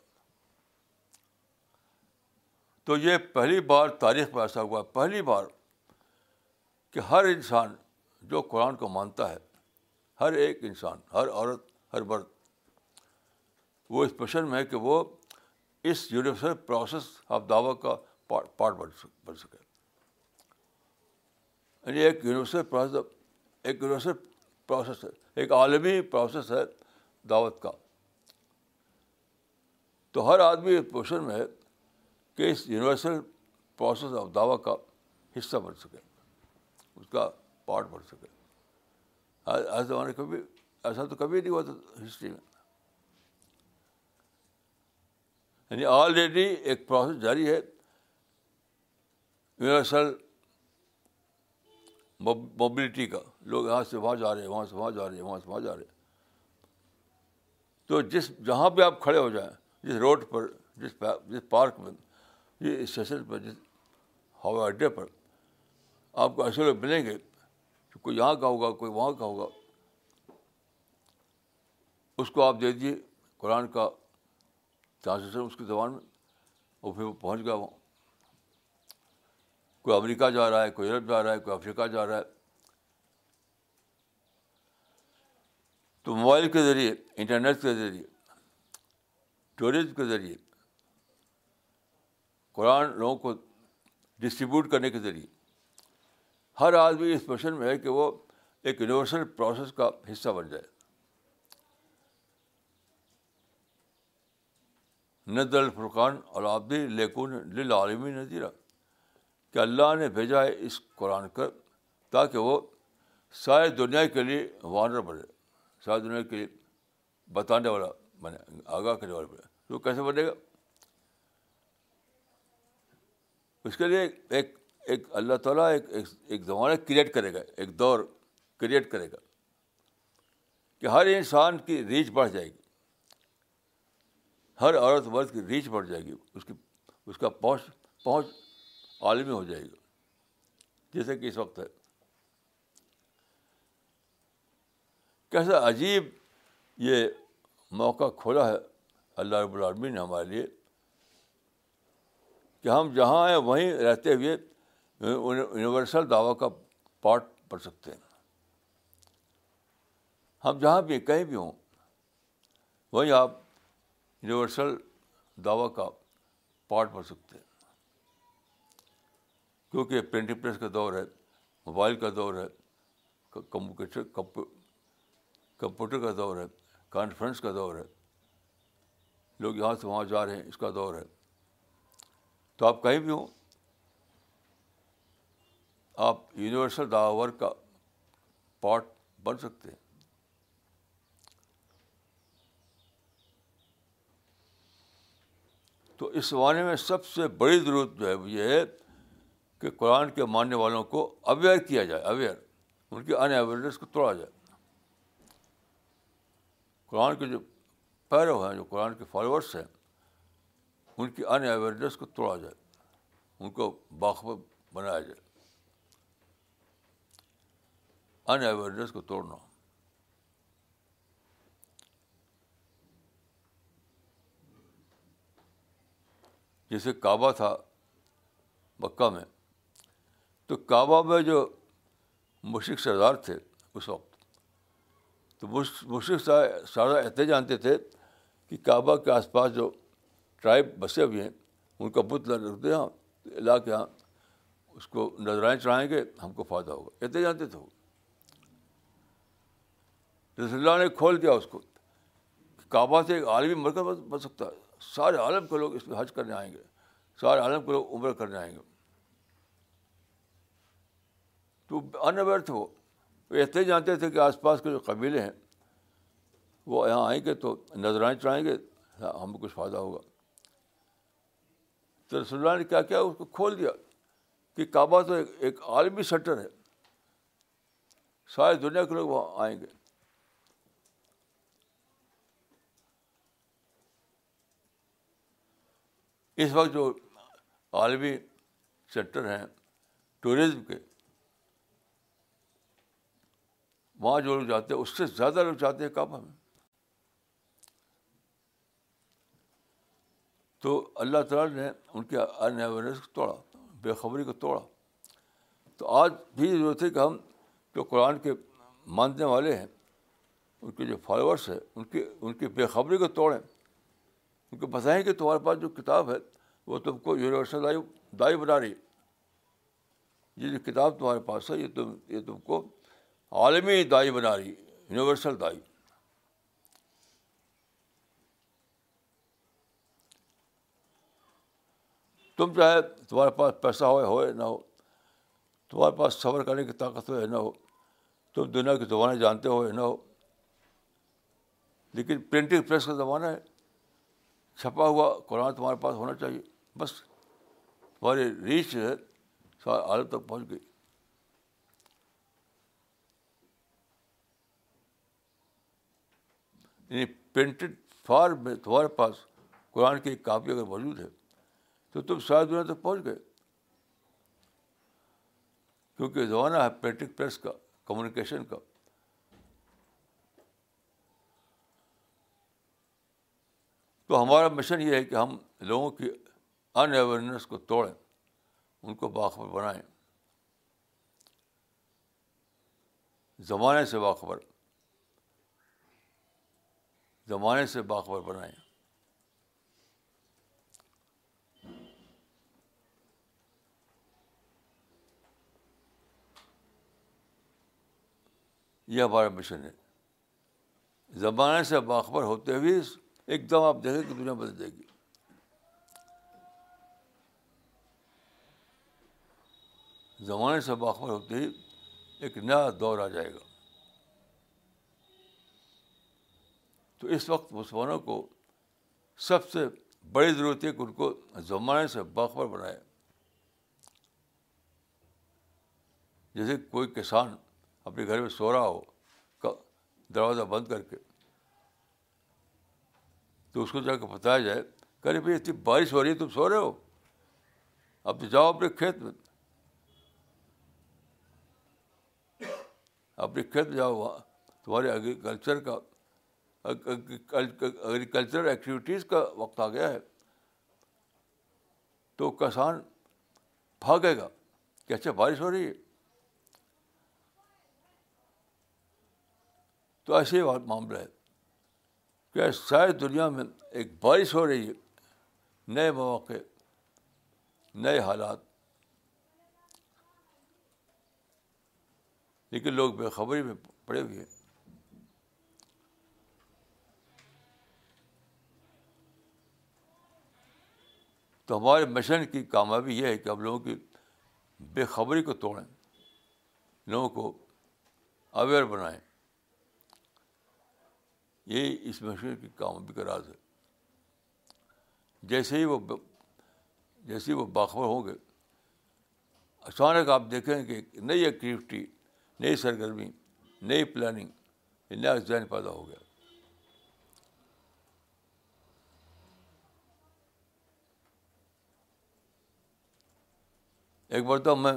تو یہ پہلی بار تاریخ میں ایسا ہوا پہلی بار کہ ہر انسان جو قرآن کو مانتا ہے ہر ایک انسان ہر عورت ہر مرد وہ اس پشن میں ہے کہ وہ اس یونیورسل پروسیس آف دعوی کا پارٹ بن بن سکے یعنی ایک یونیورسل پروسیس ایک یونیورسل پروسیس ہے ایک عالمی پروسیس ہے دعوت کا تو ہر آدمی اس پوزیشن میں ہے کہ اس یونیورسل پروسیس آف دعویٰ کا حصہ بن سکے اس کا پارٹ بن سکے ایسے زمانے کبھی ایسا تو کبھی نہیں ہوا تھا ہسٹری میں یعنی آلریڈی ایک پروسیس جاری ہے یونیورسل موبلٹی کا لوگ یہاں سے وہاں جا رہے ہیں وہاں سے وہاں جا رہے ہیں وہاں سے وہاں جا رہے ہیں تو جس جہاں پہ آپ کھڑے ہو جائیں جس روڈ پر جس جس پارک میں یہ اسٹیشن پر جس ہوائی اڈے پر آپ کو ایسے لوگ ملیں گے کہ کوئی یہاں کا ہوگا کوئی وہاں کا ہوگا اس کو آپ دے دیجیے قرآن کا ٹرانسلیشن اس کی زبان میں اور پھر وہ پہنچ گیا وہاں کوئی امریکہ جا رہا ہے کوئی یورپ جا رہا ہے کوئی افریقہ جا رہا ہے تو موبائل کے ذریعے انٹرنیٹ کے ذریعے ٹوریج کے ذریعے قرآن لوگوں کو ڈسٹریبیوٹ کرنے کے ذریعے ہر آدمی اس مشن میں ہے کہ وہ ایک یونیورسل پروسیس کا حصہ بن جائے ند الفرقان اور آبی لیکن للعالمی نظیرہ کہ اللہ نے بھیجا ہے اس قرآن کا تاکہ وہ ساری دنیا کے لیے وانر بنے ساری دنیا کے لیے بتانے والا بنے آگاہ کرنے والا بنے تو کیسے بنے گا اس کے لیے ایک ایک اللہ تعالیٰ ایک ایک زمانہ کریٹ کرے گا ایک دور کریٹ کرے گا کہ ہر انسان کی ریچ بڑھ جائے گی ہر عورت ورد کی ریچ بڑھ جائے گی اس کی اس کا پہنچ پہنچ عالمی ہو جائے گا جیسے کہ اس وقت ہے کیسا عجیب یہ موقع کھولا ہے اللہ رب العالمین نے ہمارے لیے کہ ہم جہاں ہیں وہیں رہتے ہوئے یونیورسل دعویٰ کا پارٹ پڑھ سکتے ہیں ہم جہاں بھی کہیں بھی ہوں وہیں آپ یونیورسل دعویٰ کا پارٹ پڑھ سکتے ہیں کیونکہ پرنٹنگ پریس کا دور ہے موبائل کا دور ہے کمپیوٹر کمپیوٹر کا دور ہے کانفرنس کا دور ہے لوگ یہاں سے وہاں جا رہے ہیں اس کا دور ہے تو آپ کہیں بھی ہوں آپ یونیورسل داور کا پارٹ بن سکتے ہیں تو اس زمانے میں سب سے بڑی ضرورت جو ہے وہ یہ ہے کہ قرآن کے ماننے والوں کو اویئر کیا جائے اویئر ان کی ان اویئرنیس کو توڑا جائے قرآن کے جو پیرو ہیں جو قرآن کے فالوورس ہیں ان کی ان اویئرنیس کو توڑا جائے ان کو باخبہ بنایا جائے ان اویئرنیس کو توڑنا جیسے کعبہ تھا مکہ میں تو کعبہ میں جو مشرق سردار تھے اس وقت تو مشرق سردار اتنے جانتے تھے کہ کعبہ کے آس پاس جو ٹرائب بسے بھی ہیں ان کا بت رکھتے ہاں لا کے ہاں اس کو نظرائیں چڑھائیں گے ہم کو فائدہ ہوگا اتنے جانتے تھے وہ اللہ نے کھول دیا اس کو کعبہ سے ایک عالمی مرکز بن سکتا ہے سارے عالم کے لوگ اس میں حج کرنے آئیں گے سارے عالم کے لوگ عمر کرنے آئیں گے تو ان اویئر تھے وہ اتنے جانتے تھے کہ آس پاس کے جو قبیلے ہیں وہ یہاں آئیں گے تو نظرائیں چڑھائیں گے ہاں، ہم کچھ فائدہ ہوگا تو رسول اللہ نے کیا کیا اس کو کھول دیا کہ کعبہ تو ایک عالمی سینٹر ہے ساری دنیا کے لوگ وہاں آئیں گے اس وقت جو عالمی سینٹر ہیں ٹوریزم کے وہاں جو لوگ جاتے ہیں اس سے زیادہ لوگ جاتے ہیں کعبہ میں تو اللہ تعالیٰ نے ان کے ان اویئرنیس کو توڑا بے خبری کو توڑا تو آج بھی ضرورت ہے کہ ہم جو قرآن کے ماننے والے ہیں ان کے جو فالوورس ہیں ان کی ان کی بے خبری کو توڑیں ان کو بتائیں کہ تمہارے پاس جو کتاب ہے وہ تم کو یونیورسل دائی دائی بنا رہی یہ جو کتاب تمہارے پاس ہے یہ تم یہ تم کو عالمی دائی بنا رہی یونیورسل دائی تم چاہے تمہارے پاس پیسہ ہو نہ ہو تمہارے پاس صبر کرنے کی طاقت ہو یا نہ ہو تم دنیا کی زبانیں جانتے ہو یا نہ ہو لیکن پرنٹنگ پریس کا زمانہ ہے چھپا ہوا قرآن تمہارے پاس ہونا چاہیے بس تمہاری ریچ ہے عالم تک پہنچ گئی یعنی پرنٹڈ فارم میں تمہارے پاس قرآن کی ایک کاپی اگر موجود ہے تو تم دنیا تک پہنچ گئے کیونکہ زمانہ ہے پریٹک پریس کا کمیونیکیشن کا تو ہمارا مشن یہ ہے کہ ہم لوگوں کی ان اویئرنیس کو توڑیں ان کو باخبر بنائیں زمانے سے باخبر زمانے سے باخبر بنائیں یہ ہمارا مشن ہے زمانے سے باخبر ہوتے ہوئے ایک دم آپ دیکھیں کہ دنیا بدل جائے گی زمانے سے باخبر ہوتے ہی ایک نیا دور آ جائے گا تو اس وقت مسلمانوں کو سب سے بڑی ضرورت ہے کہ ان کو زمانے سے باخبر بنائے جیسے کوئی کسان اپنے گھر میں سو رہا ہو دروازہ بند کر کے تو اس کو جا کے بتایا جائے بھائی اتنی بارش ہو رہی ہے تم سو رہے ہو اب تو جاؤ اپنے کھیت میں اپنے کھیت میں جاؤ وہاں تمہارے ایگریکلچر کا ایگریکلچرل ایکٹیویٹیز کا وقت آ گیا ہے تو کسان بھاگے گا کہ اچھا بارش ہو رہی ہے تو ایسے ہی معاملہ ہے کہ ساری دنیا میں ایک بارش ہو رہی ہے نئے مواقع نئے حالات لیکن لوگ بے خبری میں پڑے ہوئے ہیں تو ہمارے مشن کی کامیابی یہ ہے کہ ہم لوگوں کی بے خبری کو توڑیں لوگوں کو اویئر بنائیں یہ اس مشین کی کامیابی کا راز ہے جیسے ہی وہ جیسے ہی وہ باخبر ہوں گے اچانک آپ دیکھیں کہ نئی ایکٹیویٹی نئی سرگرمی نئی پلاننگ نیا ذہن پیدا ہو گیا ایک بار تو میں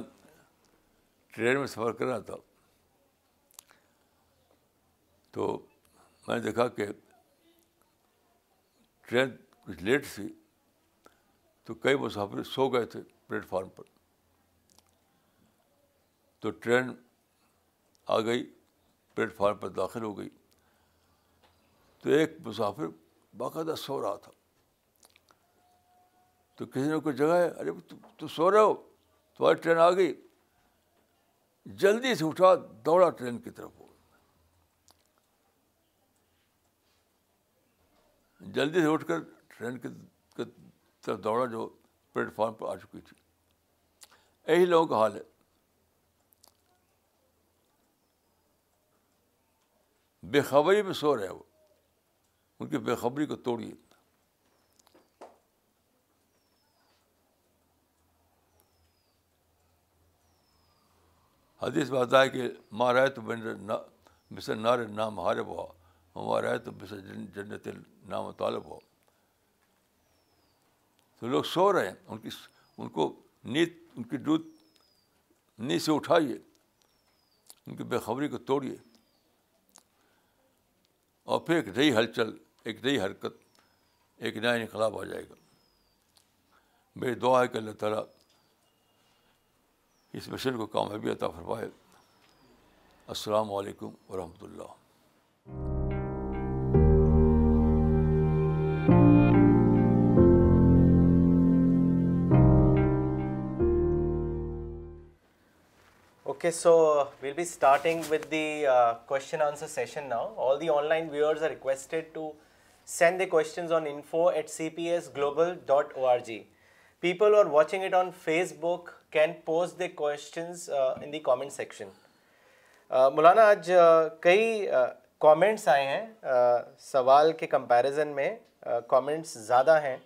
ٹرین میں سفر کر رہا تھا تو میں نے دیکھا کہ ٹرین کچھ لیٹ تھی تو کئی مسافر سو گئے تھے پلیٹ فارم پر تو ٹرین آ گئی پلیٹ فارم پر داخل ہو گئی تو ایک مسافر باقاعدہ سو رہا تھا تو کسی نے کوئی جگہ ہے ارے تو سو رہے ہو تمہاری ٹرین آ گئی جلدی سے اٹھا دوڑا ٹرین کی طرف جلدی سے اٹھ کر ٹرین کے طرف دوڑا جو پلیٹ فارم پر آ چکی تھی یہی لوگوں کا حال ہے بے خبری میں سو رہے وہ ان کی بے خبری کو توڑیے حدیث ہے کہ مارا ہے تو مصر نارے نام ہارے بہا ہمارا ہے تو بس جنت نام طالب ہو تو لوگ سو رہے ہیں ان کی ان کو نیت ان کی دودھ نیت سے اٹھائیے ان کی بےخبری کو توڑیے اور پھر ایک نئی ہلچل ایک نئی حرکت ایک نیا انقلاب آ جائے گا میری دعا ہے کہ اللہ تعالیٰ اس مشن کو کامیابی عطا فرمائے السلام علیکم ورحمۃ اللہ Okay, so we'll be starting with the uh, question answer session now. All the online viewers are requested to send the questions on info at cpsglobal.org. People who are watching it on Facebook can post their questions uh, in the comment section. Uh, مولانا آج کئی comments آئے ہیں سوال کے comparison میں comments زیادہ ہیں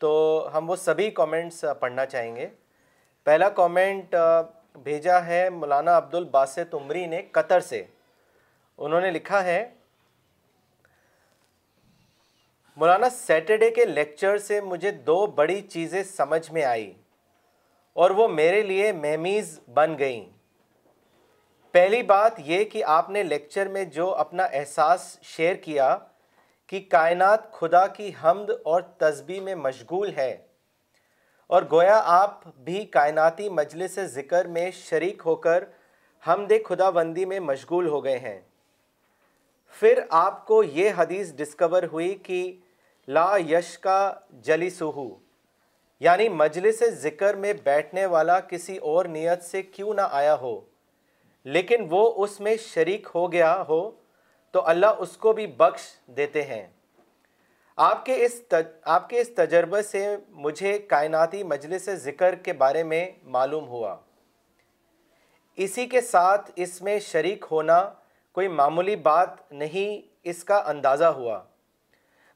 تو ہم وہ سبھی کامنٹس پڑھنا چاہیں گے پہلا کامنٹ بھیجا ہے مولانا عبد الباسط عمری نے قطر سے انہوں نے لکھا ہے مولانا سیٹرڈے کے لیکچر سے مجھے دو بڑی چیزیں سمجھ میں آئی اور وہ میرے لیے مہمیز بن گئیں پہلی بات یہ کہ آپ نے لیکچر میں جو اپنا احساس شیئر کیا کہ کائنات خدا کی حمد اور تسبیح میں مشغول ہے اور گویا آپ بھی کائناتی مجلس ذکر میں شریک ہو کر حمد خدا بندی میں مشغول ہو گئے ہیں پھر آپ کو یہ حدیث ڈسکور ہوئی کہ لا یش کا جلی سہو یعنی مجلس ذکر میں بیٹھنے والا کسی اور نیت سے کیوں نہ آیا ہو لیکن وہ اس میں شریک ہو گیا ہو تو اللہ اس کو بھی بخش دیتے ہیں آپ کے اس آپ کے اس تجربے سے مجھے کائناتی مجلس ذکر کے بارے میں معلوم ہوا اسی کے ساتھ اس میں شریک ہونا کوئی معمولی بات نہیں اس کا اندازہ ہوا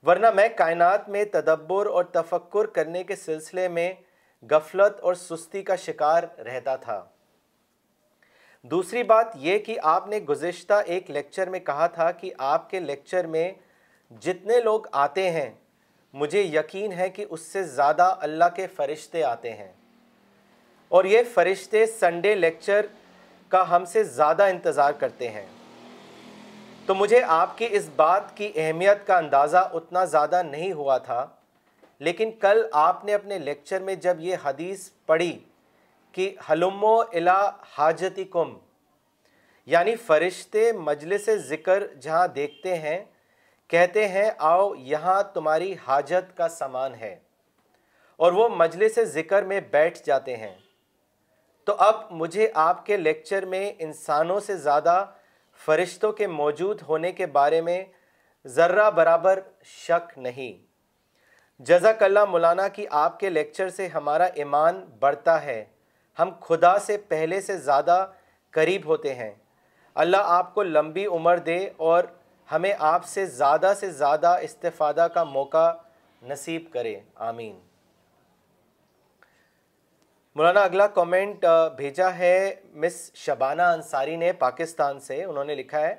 ورنہ میں کائنات میں تدبر اور تفکر کرنے کے سلسلے میں غفلت اور سستی کا شکار رہتا تھا دوسری بات یہ کہ آپ نے گزشتہ ایک لیکچر میں کہا تھا کہ آپ کے لیکچر میں جتنے لوگ آتے ہیں مجھے یقین ہے کہ اس سے زیادہ اللہ کے فرشتے آتے ہیں اور یہ فرشتے سنڈے لیکچر کا ہم سے زیادہ انتظار کرتے ہیں تو مجھے آپ کی اس بات کی اہمیت کا اندازہ اتنا زیادہ نہیں ہوا تھا لیکن کل آپ نے اپنے لیکچر میں جب یہ حدیث پڑھی کہ حلمو الا حاجتی کم یعنی فرشتے مجلس ذکر جہاں دیکھتے ہیں کہتے ہیں آؤ یہاں تمہاری حاجت کا سامان ہے اور وہ مجلس سے ذکر میں بیٹھ جاتے ہیں تو اب مجھے آپ کے لیکچر میں انسانوں سے زیادہ فرشتوں کے موجود ہونے کے بارے میں ذرہ برابر شک نہیں جزاک اللہ مولانا کی آپ کے لیکچر سے ہمارا ایمان بڑھتا ہے ہم خدا سے پہلے سے زیادہ قریب ہوتے ہیں اللہ آپ کو لمبی عمر دے اور ہمیں آپ سے زیادہ سے زیادہ استفادہ کا موقع نصیب کرے آمین مولانا اگلا کومنٹ بھیجا ہے مس شبانہ انصاری نے پاکستان سے انہوں نے لکھا ہے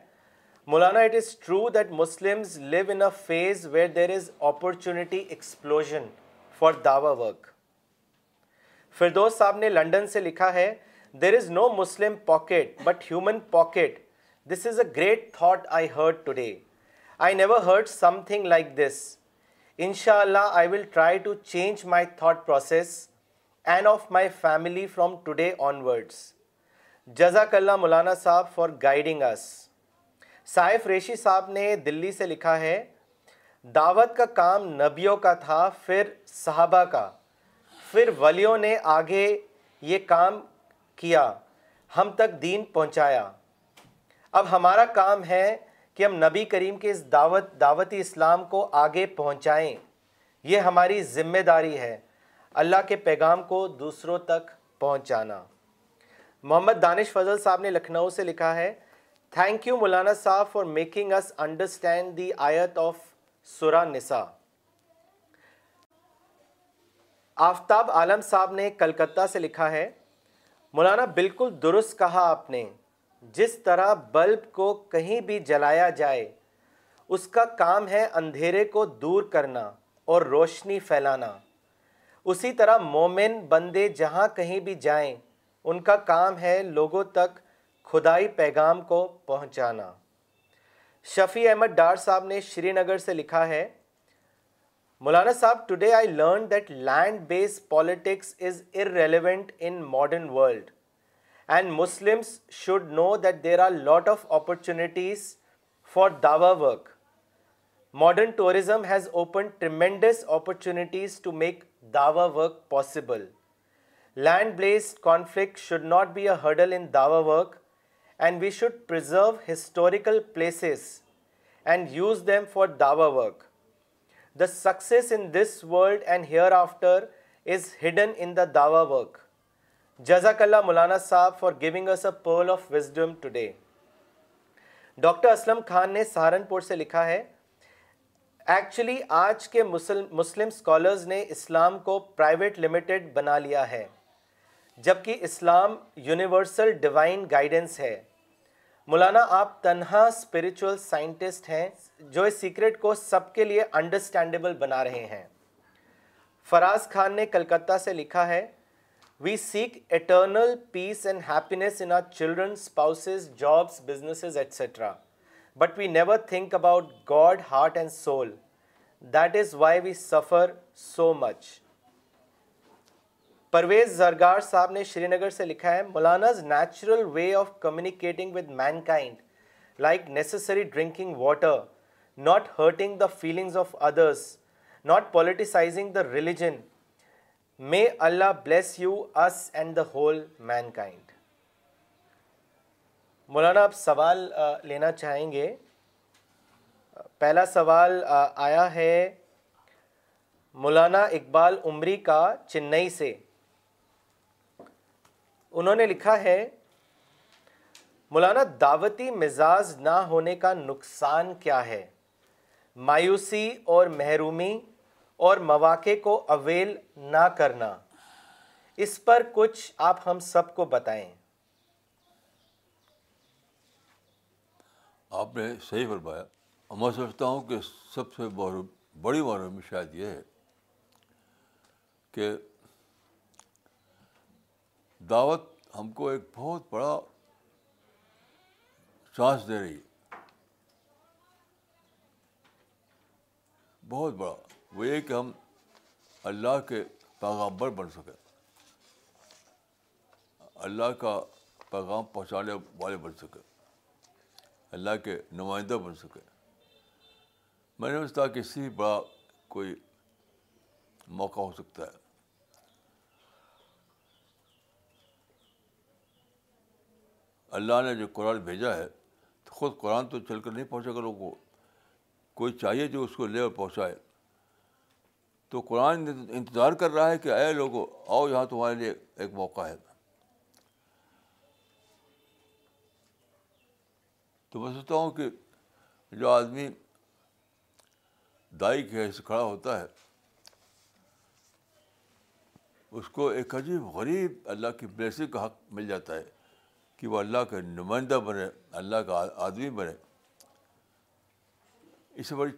مولانا it is true that Muslim live in phase where there is opportunity explosion for Dawa work Firdous صاحب نے لنڈن سے لکھا ہے there is no Muslim pocket but human pocket this is a great thought I heard today I never heard something like this ان شاء اللہ I will try to change my thought process and of my family from today onwards جزاک اللہ مولانا صاحب for guiding اس سائف ریشی صاحب نے دلی سے لکھا ہے دعوت کا کام نبیوں کا تھا پھر صحابہ کا پھر ولیوں نے آگے یہ کام کیا ہم تک دین پہنچایا اب ہمارا کام ہے کہ ہم نبی کریم کے اس دعوت دعوت اسلام کو آگے پہنچائیں یہ ہماری ذمہ داری ہے اللہ کے پیغام کو دوسروں تک پہنچانا محمد دانش فضل صاحب نے لکھنؤ سے لکھا ہے تھینک یو مولانا صاحب for making us understand the آیت آف سورا نسا آفتاب عالم صاحب نے کلکتہ سے لکھا ہے مولانا بالکل درست کہا آپ نے جس طرح بلب کو کہیں بھی جلایا جائے اس کا کام ہے اندھیرے کو دور کرنا اور روشنی پھیلانا اسی طرح مومن بندے جہاں کہیں بھی جائیں ان کا کام ہے لوگوں تک خدائی پیغام کو پہنچانا شفیع احمد ڈار صاحب نے شری نگر سے لکھا ہے مولانا صاحب today I learn that land base politics is irrelevant in modern world And Muslims should know that there are a lot of opportunities for dawah work. Modern tourism has opened tremendous opportunities to make dawah work possible. Land-based conflict should not be a hurdle in dawah work, and we should preserve historical places and use them for dawah work. The success in this world and hereafter is hidden in the dawah work. جزاک اللہ مولانا صاحب for of wisdom today doctor Aslam Khan نے سہارنپور سے لکھا ہے actually آج کے مسلم Muslim scholars نے اسلام کو پرائیویٹ لمیٹڈ بنا لیا ہے جبکہ اسلام یونیورسل ڈیوائن گائیڈنس ہے مولانا آپ تنہا اسپریچول سائنٹسٹ ہیں جو اس سیکرٹ کو سب کے لیے انڈرسٹینڈیبل بنا رہے ہیں فراز خان نے کلکتہ سے لکھا ہے we seek eternal peace and happiness in our childrens spouses jobs business etcetera but we never think about God heart and soul that is why we suffer so much Pervez Zargar صاحب نے شری نگر سے لکھا ہے Maulana's natural way of communicating with mankind like necessary drinking water not hurting the feelings of others not politicizing the religion may Allah bless you us and the whole mankind مولانا آپ سوال لینا چاہیں گے پہلا سوال آیا ہے مولانا اقبال عمری کا چنئی سے انہوں نے لکھا ہے مولانا دعوتی مزاج نہ ہونے کا نقصان کیا ہے مایوسی اور محرومی اور مواقع کو اویل نہ کرنا اس پر کچھ آپ ہم سب کو بتائیں آپ نے صحیح فرمایا میں سمجھتا ہوں کہ سب سے بڑی وار شاید یہ ہے کہ دعوت ہم کو ایک بہت بڑا چانس دے رہی ہے بہت بڑا وہ یہ کہ ہم اللہ کے پیغام پر بن سکیں اللہ کا پیغام پہنچانے والے بن سکیں اللہ کے نمائندہ بن سکے میں نے کسی بڑا کوئی موقع ہو سکتا ہے اللہ نے جو قرآن بھیجا ہے تو خود قرآن تو چل کر نہیں پہنچا گا لوگوں کو کوئی چاہیے جو اس کو لے اور پہنچائے تو قرآن انتظار کر رہا ہے کہ اے لوگو آؤ یہاں تمہارے لیے ایک موقع ہے تو میں سوچتا ہوں کہ جو آدمی دائی کے حیث کھڑا ہوتا ہے اس کو ایک عجیب غریب اللہ کی کا حق مل جاتا ہے کہ وہ اللہ کا نمائندہ بنے اللہ کا آدمی بنے اس سے بڑی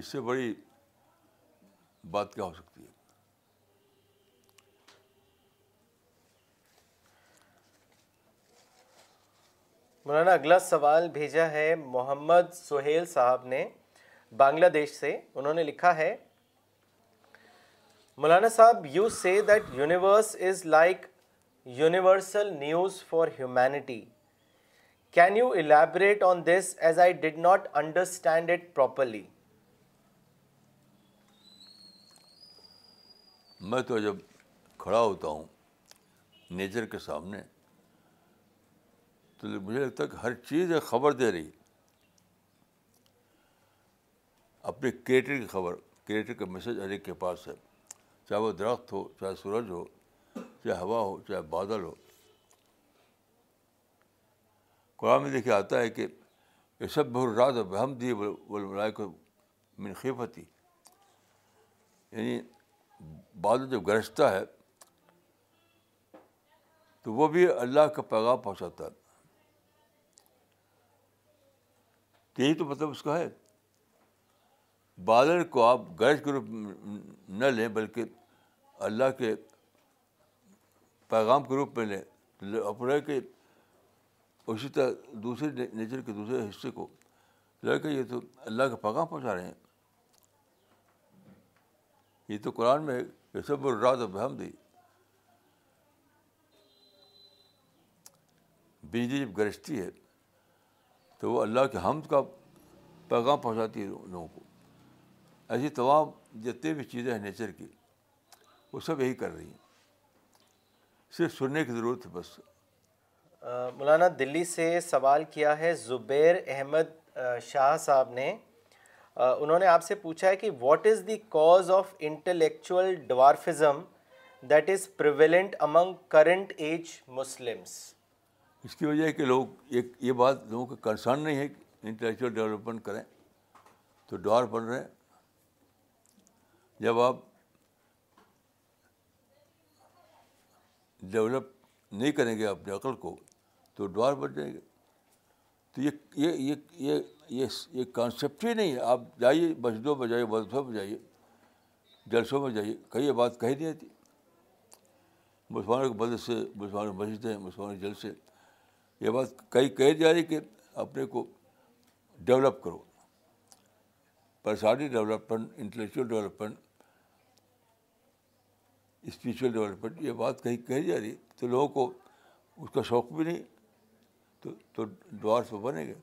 اس سے بڑی بات کیا ہو سکتی ہے مولانا اگلا سوال بھیجا ہے محمد سہیل صاحب نے بنگلہ دیش سے انہوں نے لکھا ہے مولانا صاحب you see that universe is like universal news for humanity can you elaborate on this as I did not understand it properly میں تو جب کھڑا ہوتا ہوں نیچر کے سامنے تو مجھے ہے کہ ہر چیز ایک خبر دے رہی اپنے کریٹر کی خبر کریٹر کا میسج ہر ایک کے پاس ہے چاہے وہ درخت ہو چاہے سورج ہو چاہے ہوا ہو چاہے بادل ہو قرآن میں دیکھے آتا ہے کہ یہ سب بھر رات بہم دینے خفتی یعنی بعد جب گرجتا ہے تو وہ بھی اللہ کا پیغام پہنچاتا ہے تو یہی تو مطلب اس کا ہے بادل کو آپ گرج کے روپ نہ لیں بلکہ اللہ کے پیغام کے روپ میں لیں اپنے اسی طرح دوسرے نیچر کے دوسرے حصے کو لڑکے یہ تو اللہ کا پیغام پہنچا رہے ہیں یہ تو قرآن میں یہ سب دی بجلی جب گرجتی ہے تو وہ اللہ کے حمد کا پیغام پہنچاتی ہے لوگوں کو ایسی تمام جتنی بھی چیزیں ہیں نیچر کی وہ سب یہی کر رہی ہیں صرف سننے کی ضرورت ہے بس مولانا دلی سے سوال کیا ہے زبیر احمد شاہ صاحب نے انہوں نے آپ سے پوچھا ہے کہ what is the cause of intellectual dwarfism that is prevalent among current age Muslims اس کی وجہ ہے کہ لوگ ایک یہ بات لوگوں کا کنسرن نہیں ہے کہ انٹلیکچوئل ڈیولپمنٹ کریں تو ڈوار بن رہے ہیں جب آپ ڈیولپ نہیں کریں گے آپ عقل کو تو ڈوار بن جائیں گے تو یہ یہ یہ یہ یہ کانسیپٹ ہی نہیں ہے آپ جائیے مسجدوں میں جائیے مدرسوں میں جائیے جلسوں میں جائیے کہیں یہ بات کہی نہیں آتی مسلمانوں کے مدرسے مسلمانوں کی مسجدیں مسلمانوں کے جلسے یہ بات کہیں کہی جا رہی کہ اپنے کو ڈیولپ کرو پرسانی development intellectual development spiritual development یہ بات کہیں کہی جا رہی تو لوگوں کو اس کا شوق بھی نہیں تو تو ڈوارس وہ بنے جی۔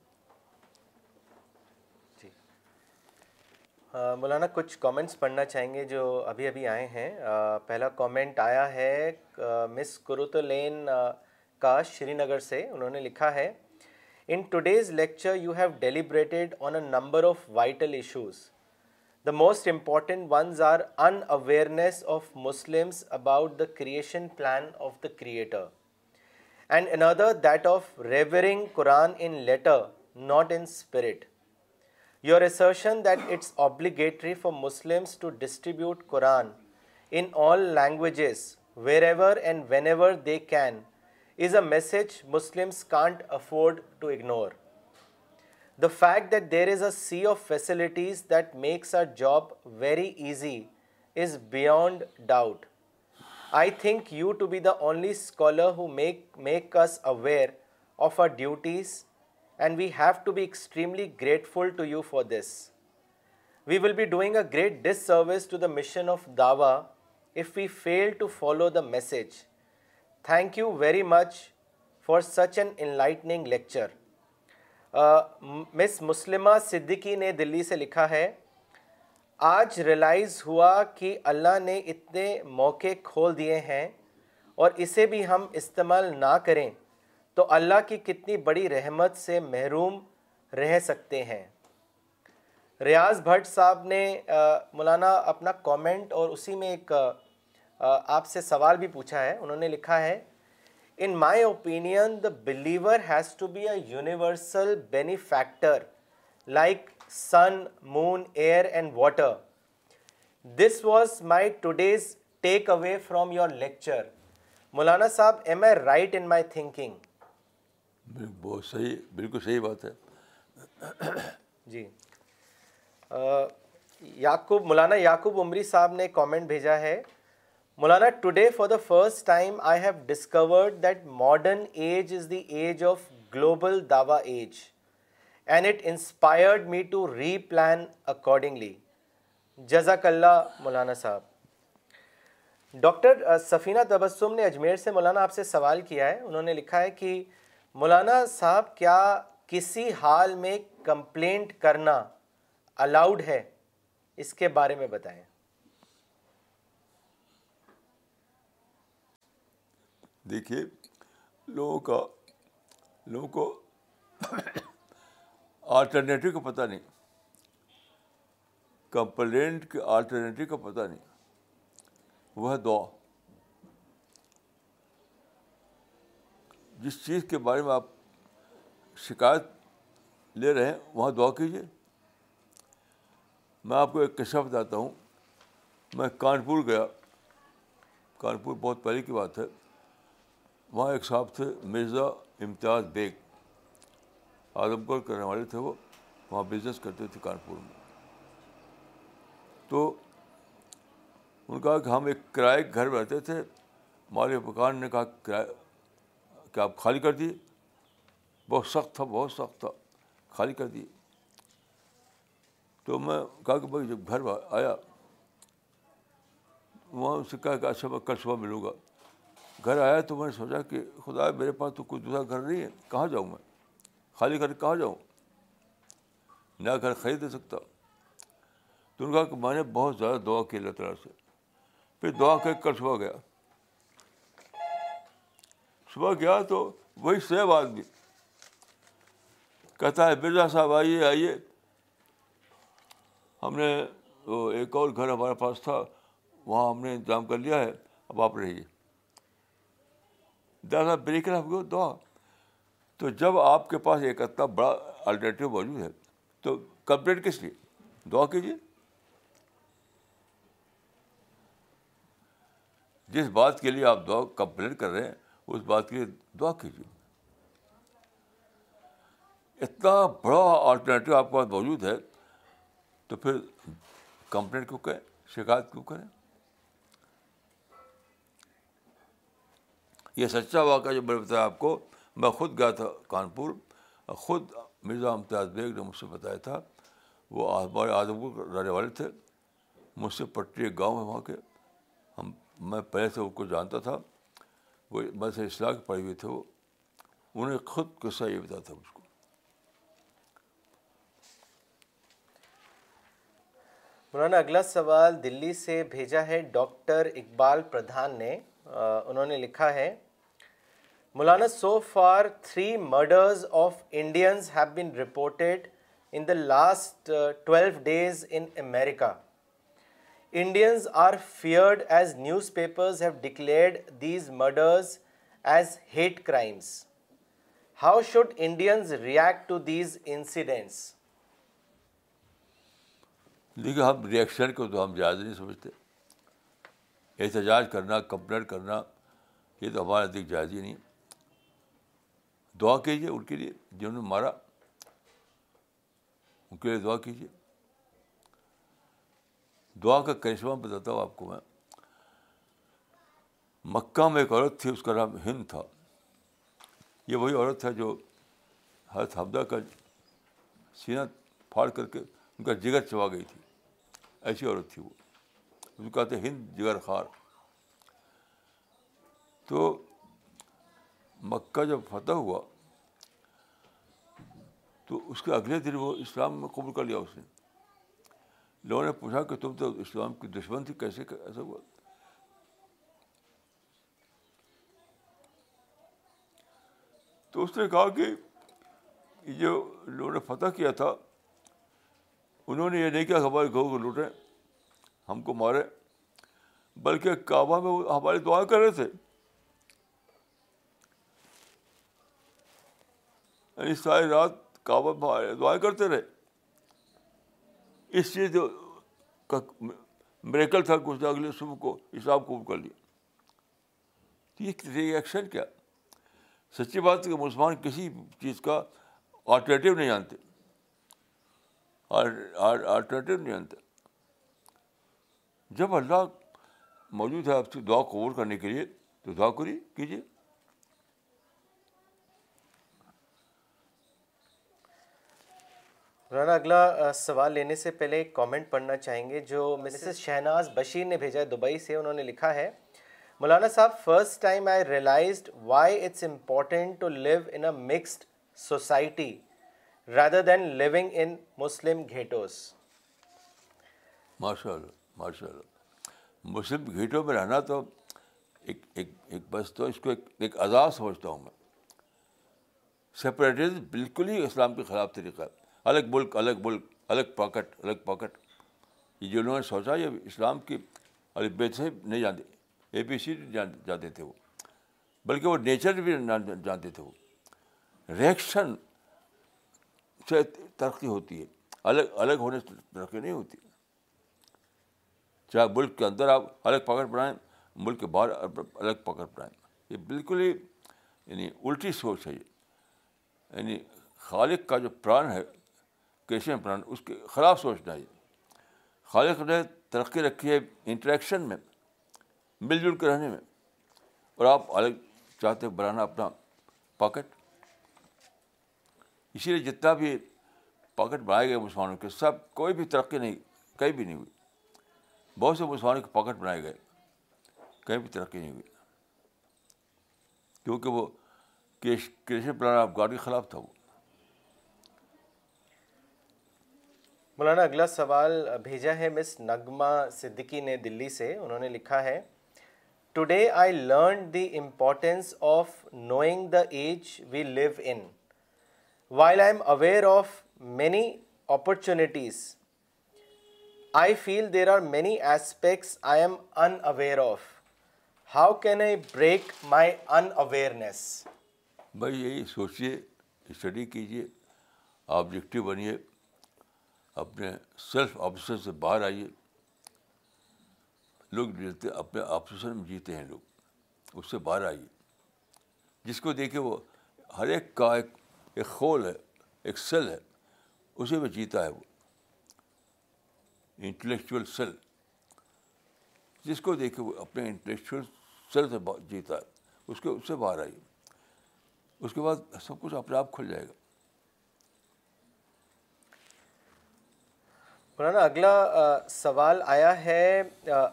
مولانا کچھ کامنٹس پڑھنا چاہیں گے جو ابھی ابھی آئے ہیں پہلا کامنٹ آیا ہے مس کا شری نگر سے انہوں نے لکھا ہے in today's lecture you have deliberated on a number of vital issues the most important ones are unawareness of Muslims about the creation plan of the creator and another that of revering Quran in letter, not in spirit. Your assertion that it's obligatory for Muslims to distribute Quran in all languages, wherever and whenever they can, is a message Muslims can't afford to ignore. The fact that there is a sea of facilities that makes our job very easy is beyond doubt. I think you to be the only scholar who make make us aware of our duties and we have to be extremely grateful to you for this we will be doing a great disservice to the mission of Dawa if we fail to follow the message thank you very much for such enlightening lecture miss Muslima Siddiqui نے دلی سے لکھا ہے آج realize ہوا کہ اللہ نے اتنے موقع کھول دیے ہیں اور اسے بھی ہم استعمال نہ کریں تو اللہ کی کتنی بڑی رحمت سے محروم رہ سکتے ہیں ریاض بھٹ صاحب نے مولانا اپنا کومنٹ اور اسی میں ایک آپ سے سوال بھی پوچھا ہے انہوں نے لکھا ہے in my opinion the believer has to be a universal benefactor like sun moon air and water this was my today's take away from your lecture مولانا صاحب am I right in my thinking بہت صحیح بالکل صحیح بات ہے جی یعقوب مولانا یعقوب عمری صاحب نے کامنٹ بھیجا ہے مولانا today for the first time I have discovered that modern age is the age of global Dawa age and it inspired me to replan accordingly جزاک اللہ مولانا صاحب ڈاکٹر سفینہ تبسم نے اجمیر سے مولانا آپ سے سوال کیا ہے انہوں نے لکھا ہے کہ مولانا صاحب کیا کسی حال میں کمپلینٹ کرنا الاؤڈ ہے اس کے بارے میں بتائیں دیکھیے لوگوں لوگوں کا کو آلٹرنیٹو کا پتہ نہیں کمپلینٹ کے آلٹرنیٹو کا پتہ نہیں وہ دعا جس چیز کے بارے میں آپ شکایت لے رہے ہیں وہاں دعا کیجیے میں آپ کو ایک کشا بتاتا ہوں میں کانپور گیا کانپور بہت پہلے کی بات ہے وہاں ایک صاحب تھے مرزا امتیاز بیگ اعظم گڑھ کرنے والے تھے وہ وہاں بزنس کرتے تھے کانپور میں تو ان کا کہا کہ ہم ایک کرائے کے گھر رہتے تھے مالک مکان نے کہا کرایہ کہ آپ خالی کر دیے بہت سخت تھا بہت سخت تھا خالی کر دیے تو میں کہا کہ بھائی جب گھر آیا وہاں اس سے کہا کہ اچھا میں کل صبح ملوں گا گھر آیا تو میں نے سوچا کہ خدا میرے پاس تو کوئی دوسرا گھر نہیں ہے کہاں جاؤں میں خالی کہاں جاؤں نیا گھر خرید نہیں سکتا تو ان کہا کہ میں نے بہت زیادہ دعا کی اللہ تعالیٰ سے پھر دعا کر کر صبح گیا صبح گیا تو وہی سیب آدمی کہتا ہے برزا صاحب آئیے آئیے ہم نے ایک اور گھر ہمارے پاس تھا وہاں ہم نے انتظام کر لیا ہے اب آپ رہیے دادا بریک بریکر آپ دعا تو جب آپ کے پاس ایک اتنا بڑا الٹرنیٹیو موجود ہے تو کمپلین کس لیے دعا کیجیے جس بات کے لیے آپ دعا کمپلین کر رہے ہیں اس بات کے لیے دعا کیجیے اتنا بڑا آلٹرنیٹیو آپ کے پاس موجود ہے تو پھر کمپلین کیوں کریں شکایت کیوں کریں یہ سچا واقعہ جو میں نے بتایا آپ کو میں خود گیا تھا کانپور خود مرزا امتیاز بیگ نے مجھ سے بتایا تھا وہ ہمارے اعظم رہنے والے تھے مجھ سے پٹری ایک گاؤں ہے وہاں کے ہم میں پہلے سے ان کو جانتا تھا وہ میں سے اصلاح کے پڑھے ہوئے تھے وہ انہیں خود قصہ یہ بتایا تھا مجھ کو مولانا اگلا سوال دلی سے بھیجا ہے ڈاکٹر اقبال پردھان نے انہوں نے لکھا ہے مولانا so far three murders of Indians have been reported in the last twelve days in America Indians are feared as newspapers have declared these murders as hate crimes how should Indians react to these incidents دیکھیے ہم reaction کو تو ہم جائز نہیں سمجھتے احتجاج کرنا کمپلین کرنا یہ تو ہمارے دیکھ جائز ہی نہیں دعا کیجیے ان کے لیے جنہوں نے مارا ان کے لیے دعا کیجیے دعا کا کرشمہ بتاتا ہوں آپ کو میں مکہ میں ایک عورت تھی اس کا نام ہند تھا یہ وہی عورت تھا جو ہر حمدہ کا سینہ پھاڑ کر کے ان کا جگر چبا گئی تھی ایسی عورت تھی وہ اس کو کہتے ہند جگر خار تو مکہ جب فتح ہوا تو اس کے اگلے دن وہ اسلام میں قبول کر لیا اس نے لوگوں نے پوچھا کہ تم تو اسلام کی دشمن تھی کیسے ایسا ہوا تو اس نے کہا کہ یہ جو لوگوں نے فتح کیا تھا انہوں نے یہ نہیں کیا ہمارے گھروں کو لوٹیں ہم کو مارے بلکہ کعبہ میں وہ ہماری دعا کر رہے تھے یعنی ساری رات کعبہ دعائیں کرتے رہے اس چیز کا میریکل تھا کہ اس نے اگلے صبح کو حساب قبول کر تو یہ ایکشن کیا سچی بات کہ مسلمان کسی چیز کا آلٹرنیٹیو نہیں جانتے آلٹرنیٹیو نہیں جانتے جب اللہ موجود ہے آپ سے دعا قبول کرنے کے لیے تو دعا کریے کیجیے مولانا اگلا سوال لینے سے پہلے ایک کامنٹ پڑھنا چاہیں گے جو مسز شہناز بشیر نے بھیجا ہے دبئی سے انہوں نے لکھا ہے مولانا صاحب first time I realized why it's important to live in mixed society rather than living in Muslim ghettos ماشاء اللہ ماشاء اللہ مسلم گھیٹوں میں رہنا تو ایک بس تو اس کو ایک ایک عذاب سمجھتا ہوں میں بالکل ہی اسلام کے خلاف طریقہ ہے الگ ملک الگ ملک الگ پاکٹ الگ پاکٹ یہ جو انہوں نے سوچا یہ اسلام کی بیت سے نہیں جانتے اے پی سی جانتے تھے وہ بلکہ وہ نیچر بھی جانتے تھے وہ ریئیکشن سے ترقی ہوتی ہے الگ الگ ہونے سے ترقی نہیں ہوتی چاہے ملک کے اندر آپ الگ پکڑ بنائیں ملک کے باہر الگ پکڑ بنائیں یہ بالکل ہی یعنی الٹی سوچ ہے یہ یعنی خالق کا جو پران ہے کیش میں اس کے خلاف سوچنا ہے خالق نے ترقی رکھی ہے انٹریکشن میں مل جل کے رہنے میں اور آپ الگ چاہتے بنانا اپنا پاکٹ اسی لیے جتنا بھی پاکٹ بنائے گئے مسلمانوں کے سب کوئی بھی ترقی نہیں کہیں بھی نہیں ہوئی بہت سے مسلمانوں کے پاکٹ بنائے گئے کہیں بھی ترقی نہیں ہوئی کیونکہ وہ کیش پلان آف گاڈ کے خلاف تھا وہ مولانا اگلا سوال بھیجا ہے مس نغمہ صدیقی نے دلی سے انہوں نے لکھا ہے today I learn the importance of knowing the age we live in while I am aware of many opportunities I feel there are many aspects I am unaware of how can I break my unawareness بھائی یہی سوچیے study کیجیے objective بنیے اپنے self operation سے باہر آئیے لوگ جیتے اپنے آپریشن میں جیتے ہیں لوگ اس سے باہر آئیے جس کو دیکھے وہ ہر ایک کا ایک ایک خول ہے ایک سیل ہے اسی میں جیتا ہے وہ انٹلیکچوئل سیل جس کو دیکھے وہ اپنے انٹلیکچوئل سیل سے جیتا ہے اس کے اس سے باہر آئیے اس کے بعد سب کچھ اپنے آپ کھل جائے گا مولانا اگلا سوال آیا ہے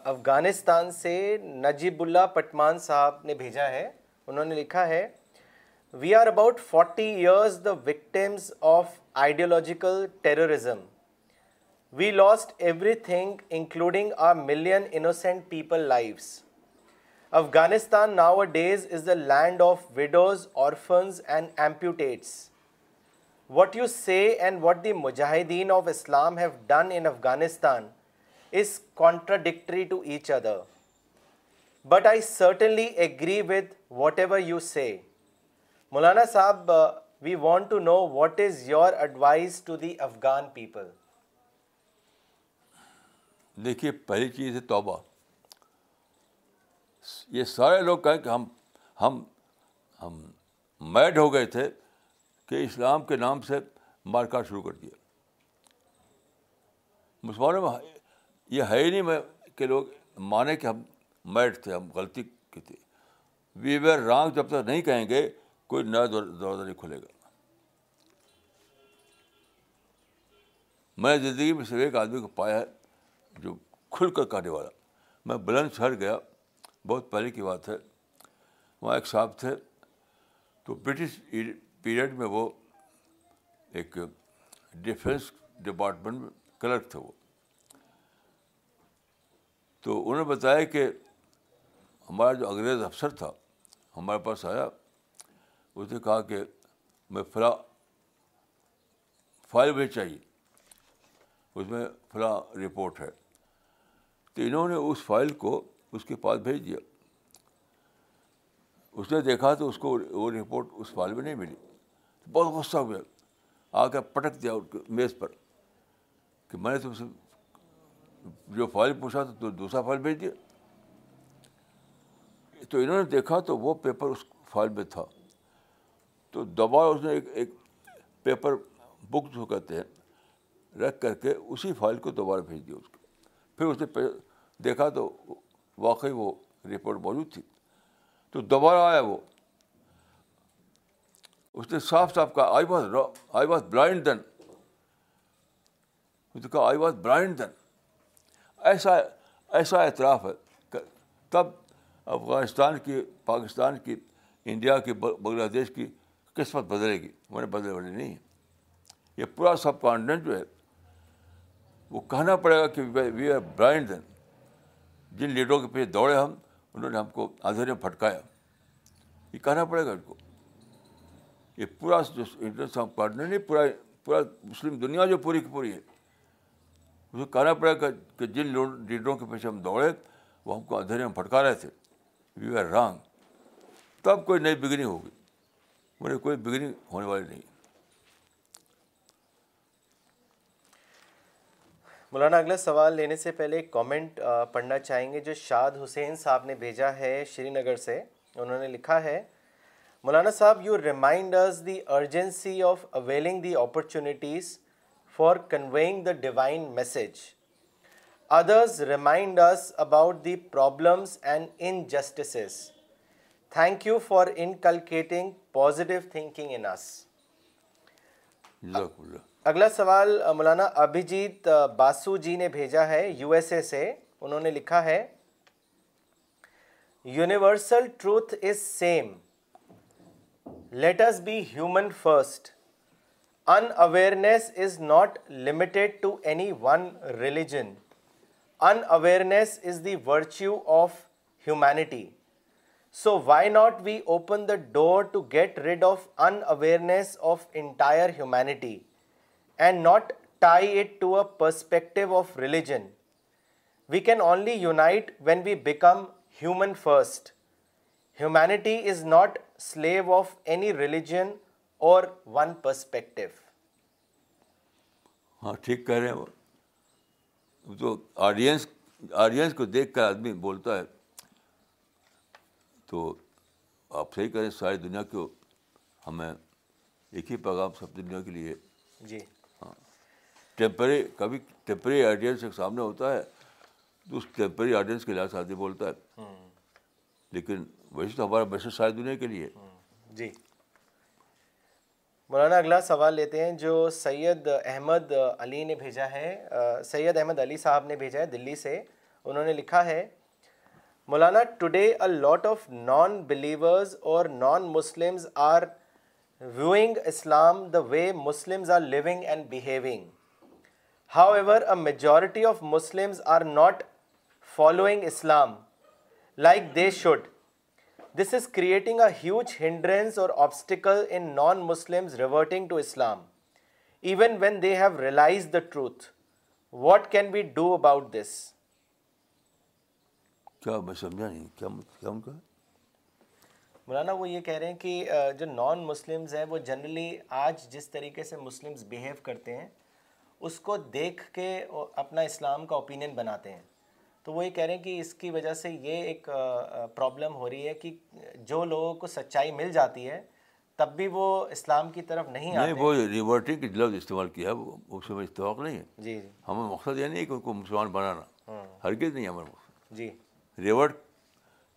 افغانستان سے نجیب اللہ پٹمان صاحب نے بھیجا ہے انہوں نے لکھا ہے we are about forty years the victims of ideological terrorism we lost everything including a million innocent people lives Afghanistan nowadays is the land of widows orphans and amputees what you say and what the مجاہدین of Islam he Afghanistan is contradictory to each other but I certainly agree with whatever you say مولانا صاحب we want to know what is your advice to the Afghan people دیکھیے پہلی چیز ہے توبہ یہ سارے لوگ کہیں کہ ہم ہم ہم میڈ ہو گئے تھے کہ اسلام کے نام سے مار کاٹ شروع کر دیا مسلمانوں میں یہ ہے ہی نہیں میں کہ لوگ مانے کہ ہم میٹ تھے ہم غلطی کی تھے وی ویئر رانگ جب تک نہیں کہیں گے کوئی نیا دروازہ نہیں کھلے گا میں زندگی میں صرف ایک آدمی کو پایا ہے جو کھل کر کہنے والا میں بلند شہر گیا بہت پہلے کی بات ہے وہاں ایک صاحب تھے تو برٹش پیریڈ میں وہ ایک ڈیفینس ڈپارٹمنٹ میں کلرک تھے وہ تو انہوں نے بتایا کہ ہمارا جو انگریز افسر تھا ہمارے پاس آیا اس نے کہا کہ میں فلاں فائل بھی چاہیے اس میں فلاں رپورٹ ہے تو انہوں نے اس فائل کو اس کے پاس بھیج دیا اس نے دیکھا تو اس کو وہ رپورٹ اس فائل میں نہیں ملی بہت غصہ ہو گیا آ کر پٹک دیا میز پر کہ میں نے تم سے جو فائل پوچھا تھا تو دوسرا فائل بھیج دیا تو انہوں نے دیکھا تو وہ پیپر اس فائل میں تھا تو دوبارہ اس نے ایک ایک پیپر بک جو کہتے ہیں رکھ کر کے اسی فائل کو دوبارہ بھیج دیا اس کو پھر اس نے دیکھا تو واقعی وہ رپورٹ موجود تھی تو دوبارہ آیا وہ اس نے صاف صاف کہا I was I was blind then اس نے کہا آئی واز بلائنڈ دین ایسا ایسا اعتراف ہے تب افغانستان کی پاکستان کی انڈیا کی بنگلہ دیش کی قسمت بدلے گی میں نے بدلے والی نہیں ہے یہ پورا سب کانٹیننٹ جو ہے وہ کہنا پڑے گا کہ وی آر برائنڈ دین جن لیڈروں کے پیچھے دوڑے ہم انہوں نے ہم کو آدھی میں پھٹکایا یہ کہنا پڑے گا ان کو یہ پورا جو پورا پورا مسلم دنیا جو پوری کی پوری ہے اسے کہنا پڑا کہ جن لیڈروں کے پیچھے ہم دوڑے وہ ہم کو اندھیرے میں پھٹکا رہے تھے یو آر رانگ تب کوئی نئی بگننگ ہوگی بڑے کوئی بگننگ ہونے والی نہیں مولانا اگلا سوال لینے سے پہلے ایک کامنٹ پڑھنا چاہیں گے جو شاد حسین صاحب نے بھیجا ہے شری نگر سے انہوں نے لکھا ہے مولانا صاحب you remind us the urgency of availing the opportunities for convey the divine message others remind us about the problems and ingest thank you for inculcating positive thinking in us اگلا سوال مولانا ابھیجیت باسو جی نے بھیجا ہے یو ایس اے سے انہوں نے لکھا ہے universal truth is same Let us be human first. Unawareness is not limited to any one religion. Unawareness is the virtue of humanity. So why not we open the door to get rid of unawareness of entire humanity and not tie it to a perspective of religion. We can only unite when we become human first. Humanity is not ہاں ٹھیک کہہ رہے ہیں وہ تو audience audience کو دیکھ کر آدمی بولتا ہے تو آپ صحیح کہہ رہے ساری دنیا کو ہمیں ایک ہی پیغام سب دنیا کے لیے جی ہاں ٹیمپری کبھی ٹیمپری آڈینس کے سامنے ہوتا ہے تو اس ٹیمپری آڈینس کے لحاظ آدمی بولتا ہے لیکن ویسے تو ہمارا میسج ساری دنیا کے لیے ہاں، جی مولانا اگلا سوال لیتے ہیں جو سید احمد علی نے بھیجا ہے سید احمد علی صاحب نے بھیجا ہے دلی سے انہوں نے لکھا ہے مولانا today a lot of non believers or non Muslims are viewing Islam the way Muslims are living and behaving however a majority of Muslims are not following Islam like they should this is creating a huge hindrance or obstacle in non Muslim reverting to Islam even when they have realise the truth what can be do about this کیا کیا کیا میں سمجھا نہیں مولانا وہ یہ کہہ رہے ہیں کہ جو نان مسلمز ہیں وہ جنرلی آج جس طریقے سے مسلمز بہیو کرتے ہیں اس کو دیکھ کے اپنا اسلام کا اوپینین بناتے ہیں تو وہی کہہ رہے ہیں کہ اس کی وجہ سے یہ ایک پرابلم ہو رہی ہے کہ جو لوگوں کو سچائی مل جاتی ہے تب بھی وہ اسلام کی طرف نہیں آتے وہ ریورٹنگ لفظ استعمال کیا ہے اس میں نہیں ہے جی، جی۔ ہمیں مقصد یہ نہیں کہ ان کو مسلمان بنانا ہاں۔ ہرگز نہیں ہمارا مقصد ریورٹ جی۔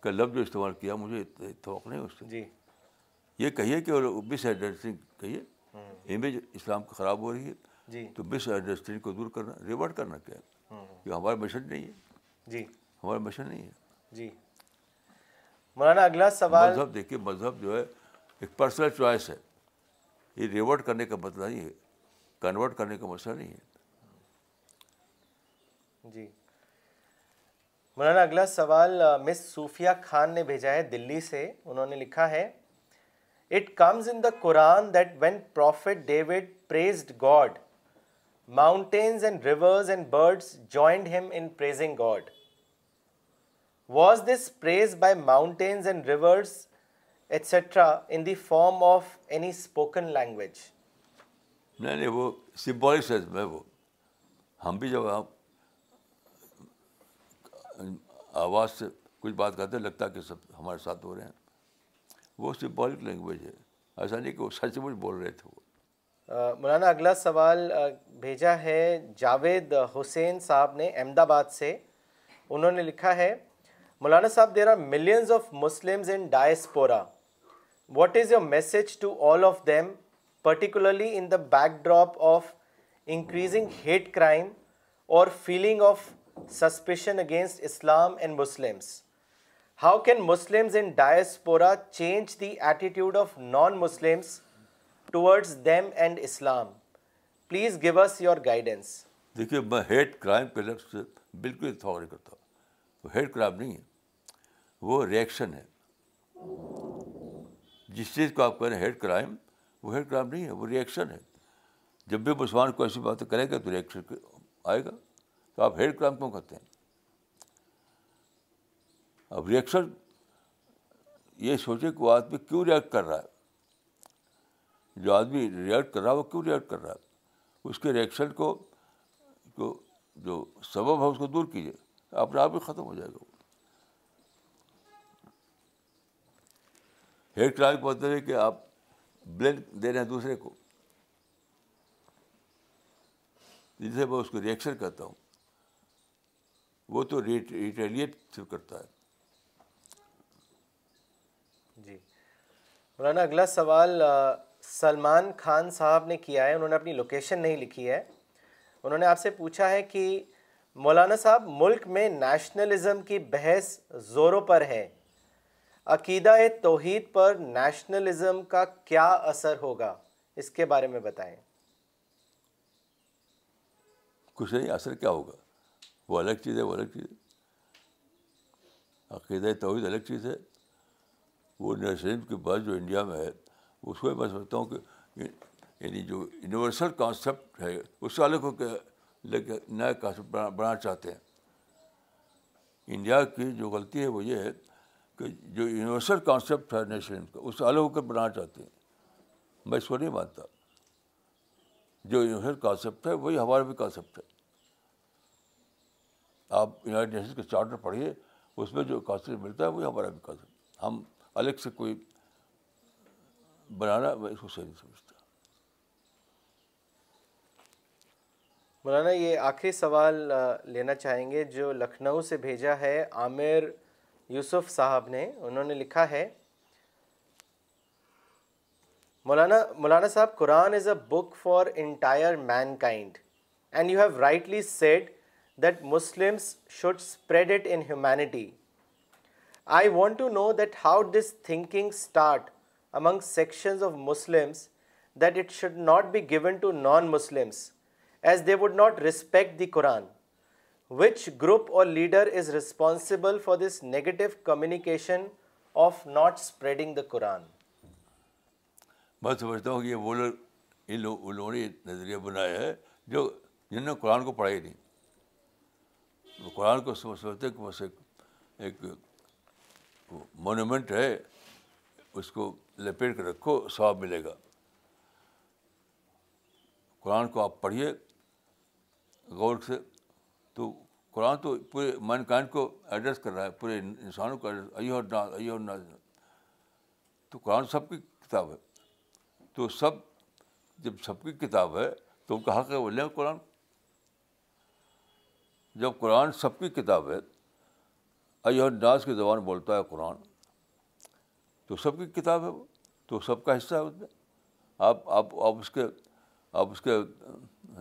کا لفظ جو استعمال کیا مجھے اتفاق نہیں اس جی یہ کہیے کہ کہیے ایمیج ہاں۔ اسلام خراب ہو رہی ہے تو کو دور کرنا کرنا ریورٹ کیا ہے ہاں۔ ہمارا مشن نہیں ہے جی ہمارا مشن نہیں ہے جی مولانا اگلا سوال مذہب دیکھیے مذہب جو ہے ایک پرسنل چوائس ہے یہ ریورٹ کرنے کا مسئلہ مطلب نہیں ہے کنورٹ کرنے کا مسئلہ نہیں ہے جی مولانا اگلا سوال مس صوفیہ خان نے بھیجا ہے دلی سے انہوں نے لکھا ہے it comes in the Quran that when prophet David praised God mountains and rivers and birds joined him in praising God was this praise by mountains and rivers etcetera in the form of any spoken language نہیں نہیں وہ symbolic sense میں وہ ہم بھی جب آپ آواز سے کچھ بات کرتے لگتا ہے کہ سب ہمارے ساتھ ہو رہے ہیں وہ سمبولک لینگویج ہے ایسا نہیں کہ وہ سچ مچ بول رہے تھے وہ مولانا اگلا سوال بھیجا ہے جاوید حسین صاحب نے احمد آباد سے انہوں نے لکھا ہے مولانا صاحب there are ملینا what is your میسجرلی in the backdrop of انکری اور eighty non Muslims towards them and Islam please give us your guidance دیکھیے میں ہیٹ کرائم کے لفظ سے بالکل نہیں کرتا ہیڈ نہیں ہے وہ ریئیکشن ہے جس چیز کو آپ ہیں ہیڈ کرائم وہ ہیڈ کرائم نہیں ہے وہ ریئیکشن ہے جب بھی مسلمان کو ایسی بات کرے گا تو ریئیکشن آئے گا تو آپ ہیڈ کرائم کیوں کرتے ہیں اب ریئیکشن یہ سوچے کہ وہ آدمی کیوں ریئیکٹ کر رہا ہے جو آدمی ریئیکٹ کر رہا ہے وہ کیوں ریئیکٹ کر رہا ہے اس کے ریئیکشن کو جو سبب ہے اس کو دور کیجیے اپنے آپ ہی ختم ہو جائے گا ہے کہ آپ بلڈ دے رہے ہیں دوسرے کو جسے میں اس کو ریئیکشن کرتا ہوں وہ تو ریٹیلیٹ صرف کرتا ہے جی مولانا اگلا سوال سلمان خان صاحب نے کیا ہے انہوں نے اپنی لوکیشن نہیں لکھی ہے انہوں نے آپ سے پوچھا ہے کہ مولانا صاحب ملک میں نیشنلزم کی بحث زوروں پر ہے عقیدہ توحید پر نیشنلزم کا کیا اثر ہوگا اس کے بارے میں بتائیں کچھ نہیں اثر کیا ہوگا وہ الگ چیز ہے وہ الگ چیز ہے عقیدہ توحید الگ چیز ہے وہ نیشنلزم کے بعد جو انڈیا میں ہے اس کو میں سمجھتا ہوں کہ یعنی جو یونیورسل کانسیپٹ ہے اس سے الگ ہو کے لے کے نئے کانسیپٹ بنانا چاہتے ہیں انڈیا کی جو غلطی ہے وہ یہ ہے کہ جو یونیورسل کانسیپٹ ہے نیشن کا اسے الگ ہو کر بنانا چاہتے ہیں میں اس کو نہیں مانتا جو یونیورسل کانسیپٹ ہے وہی ہمارا بھی کانسیپٹ ہے آپ یونیٹیڈ نیشن کے چارٹر پڑھیے اس میں جو کانسیپٹ ملتا ہے وہی ہمارا بھی کانسیپٹ ہم الگ سے کوئی بنانا میں اس کو صحیح نہیں سمجھتا مولانا یہ آخری سوال لینا چاہیں گے جو لکھنؤ سے بھیجا ہے عامر یوسف صاحب نے انہوں نے لکھا ہے مولانا مولانا صاحب Quran is a book for entire mankind and you have rightly said that Muslims should spread it in humanity I want to know that how this thinking start among sections of Muslims that it should not be given to non Muslims as they would not respect the Quran which group or leader is responsible for this negative communication of not spreading the Quran میں سمجھتا ہوں کہ یہ ان لوگ نے نظریہ بنایا ہے جو جن نے قرآن کو پڑھا ہی نہیں وہ قرآن کو سمجھ سمجھتے کہ مونومنٹ ہے اس کو لپیٹ کے رکھو سواب ملے گا قرآن کو آپ پڑھیے غور سے تو قرآن تو پورے مین کائنڈ کو ایڈریس کر رہا ہے پورے انسانوں کو ایڈریس ناز تو قرآن سب کی کتاب ہے تو سب جب سب کی کتاب ہے تو ان کا حق ہے وہ لیں قرآن جب قرآن سب کی کتاب ہے ناز کی زبان بولتا ہے قرآن تو سب کی کتاب ہے وہ تو سب کا حصہ ہے اس میں آپ آپ آپ اس کے آپ اس کے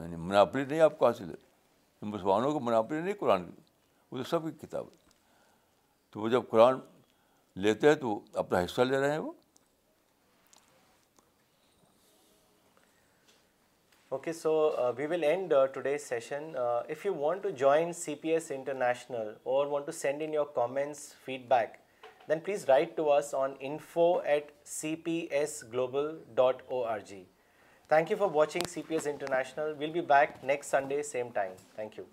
یعنی مناپلی نہیں آپ کو حاصل ہے مسلمانوں کو مناپلی نہیں قرآن کی وہ تو سب کی کتاب ہے تو وہ جب قرآن لیتے ہیں تو اپنا حصہ لے رہے ہیں وہ okay so we will end today session if you want to join C P S international or want to send in your comments feedback then please write to us on info at C P S global dot O R G Thank you for watching CPS International. We'll be back next Sunday, same time. Thank you.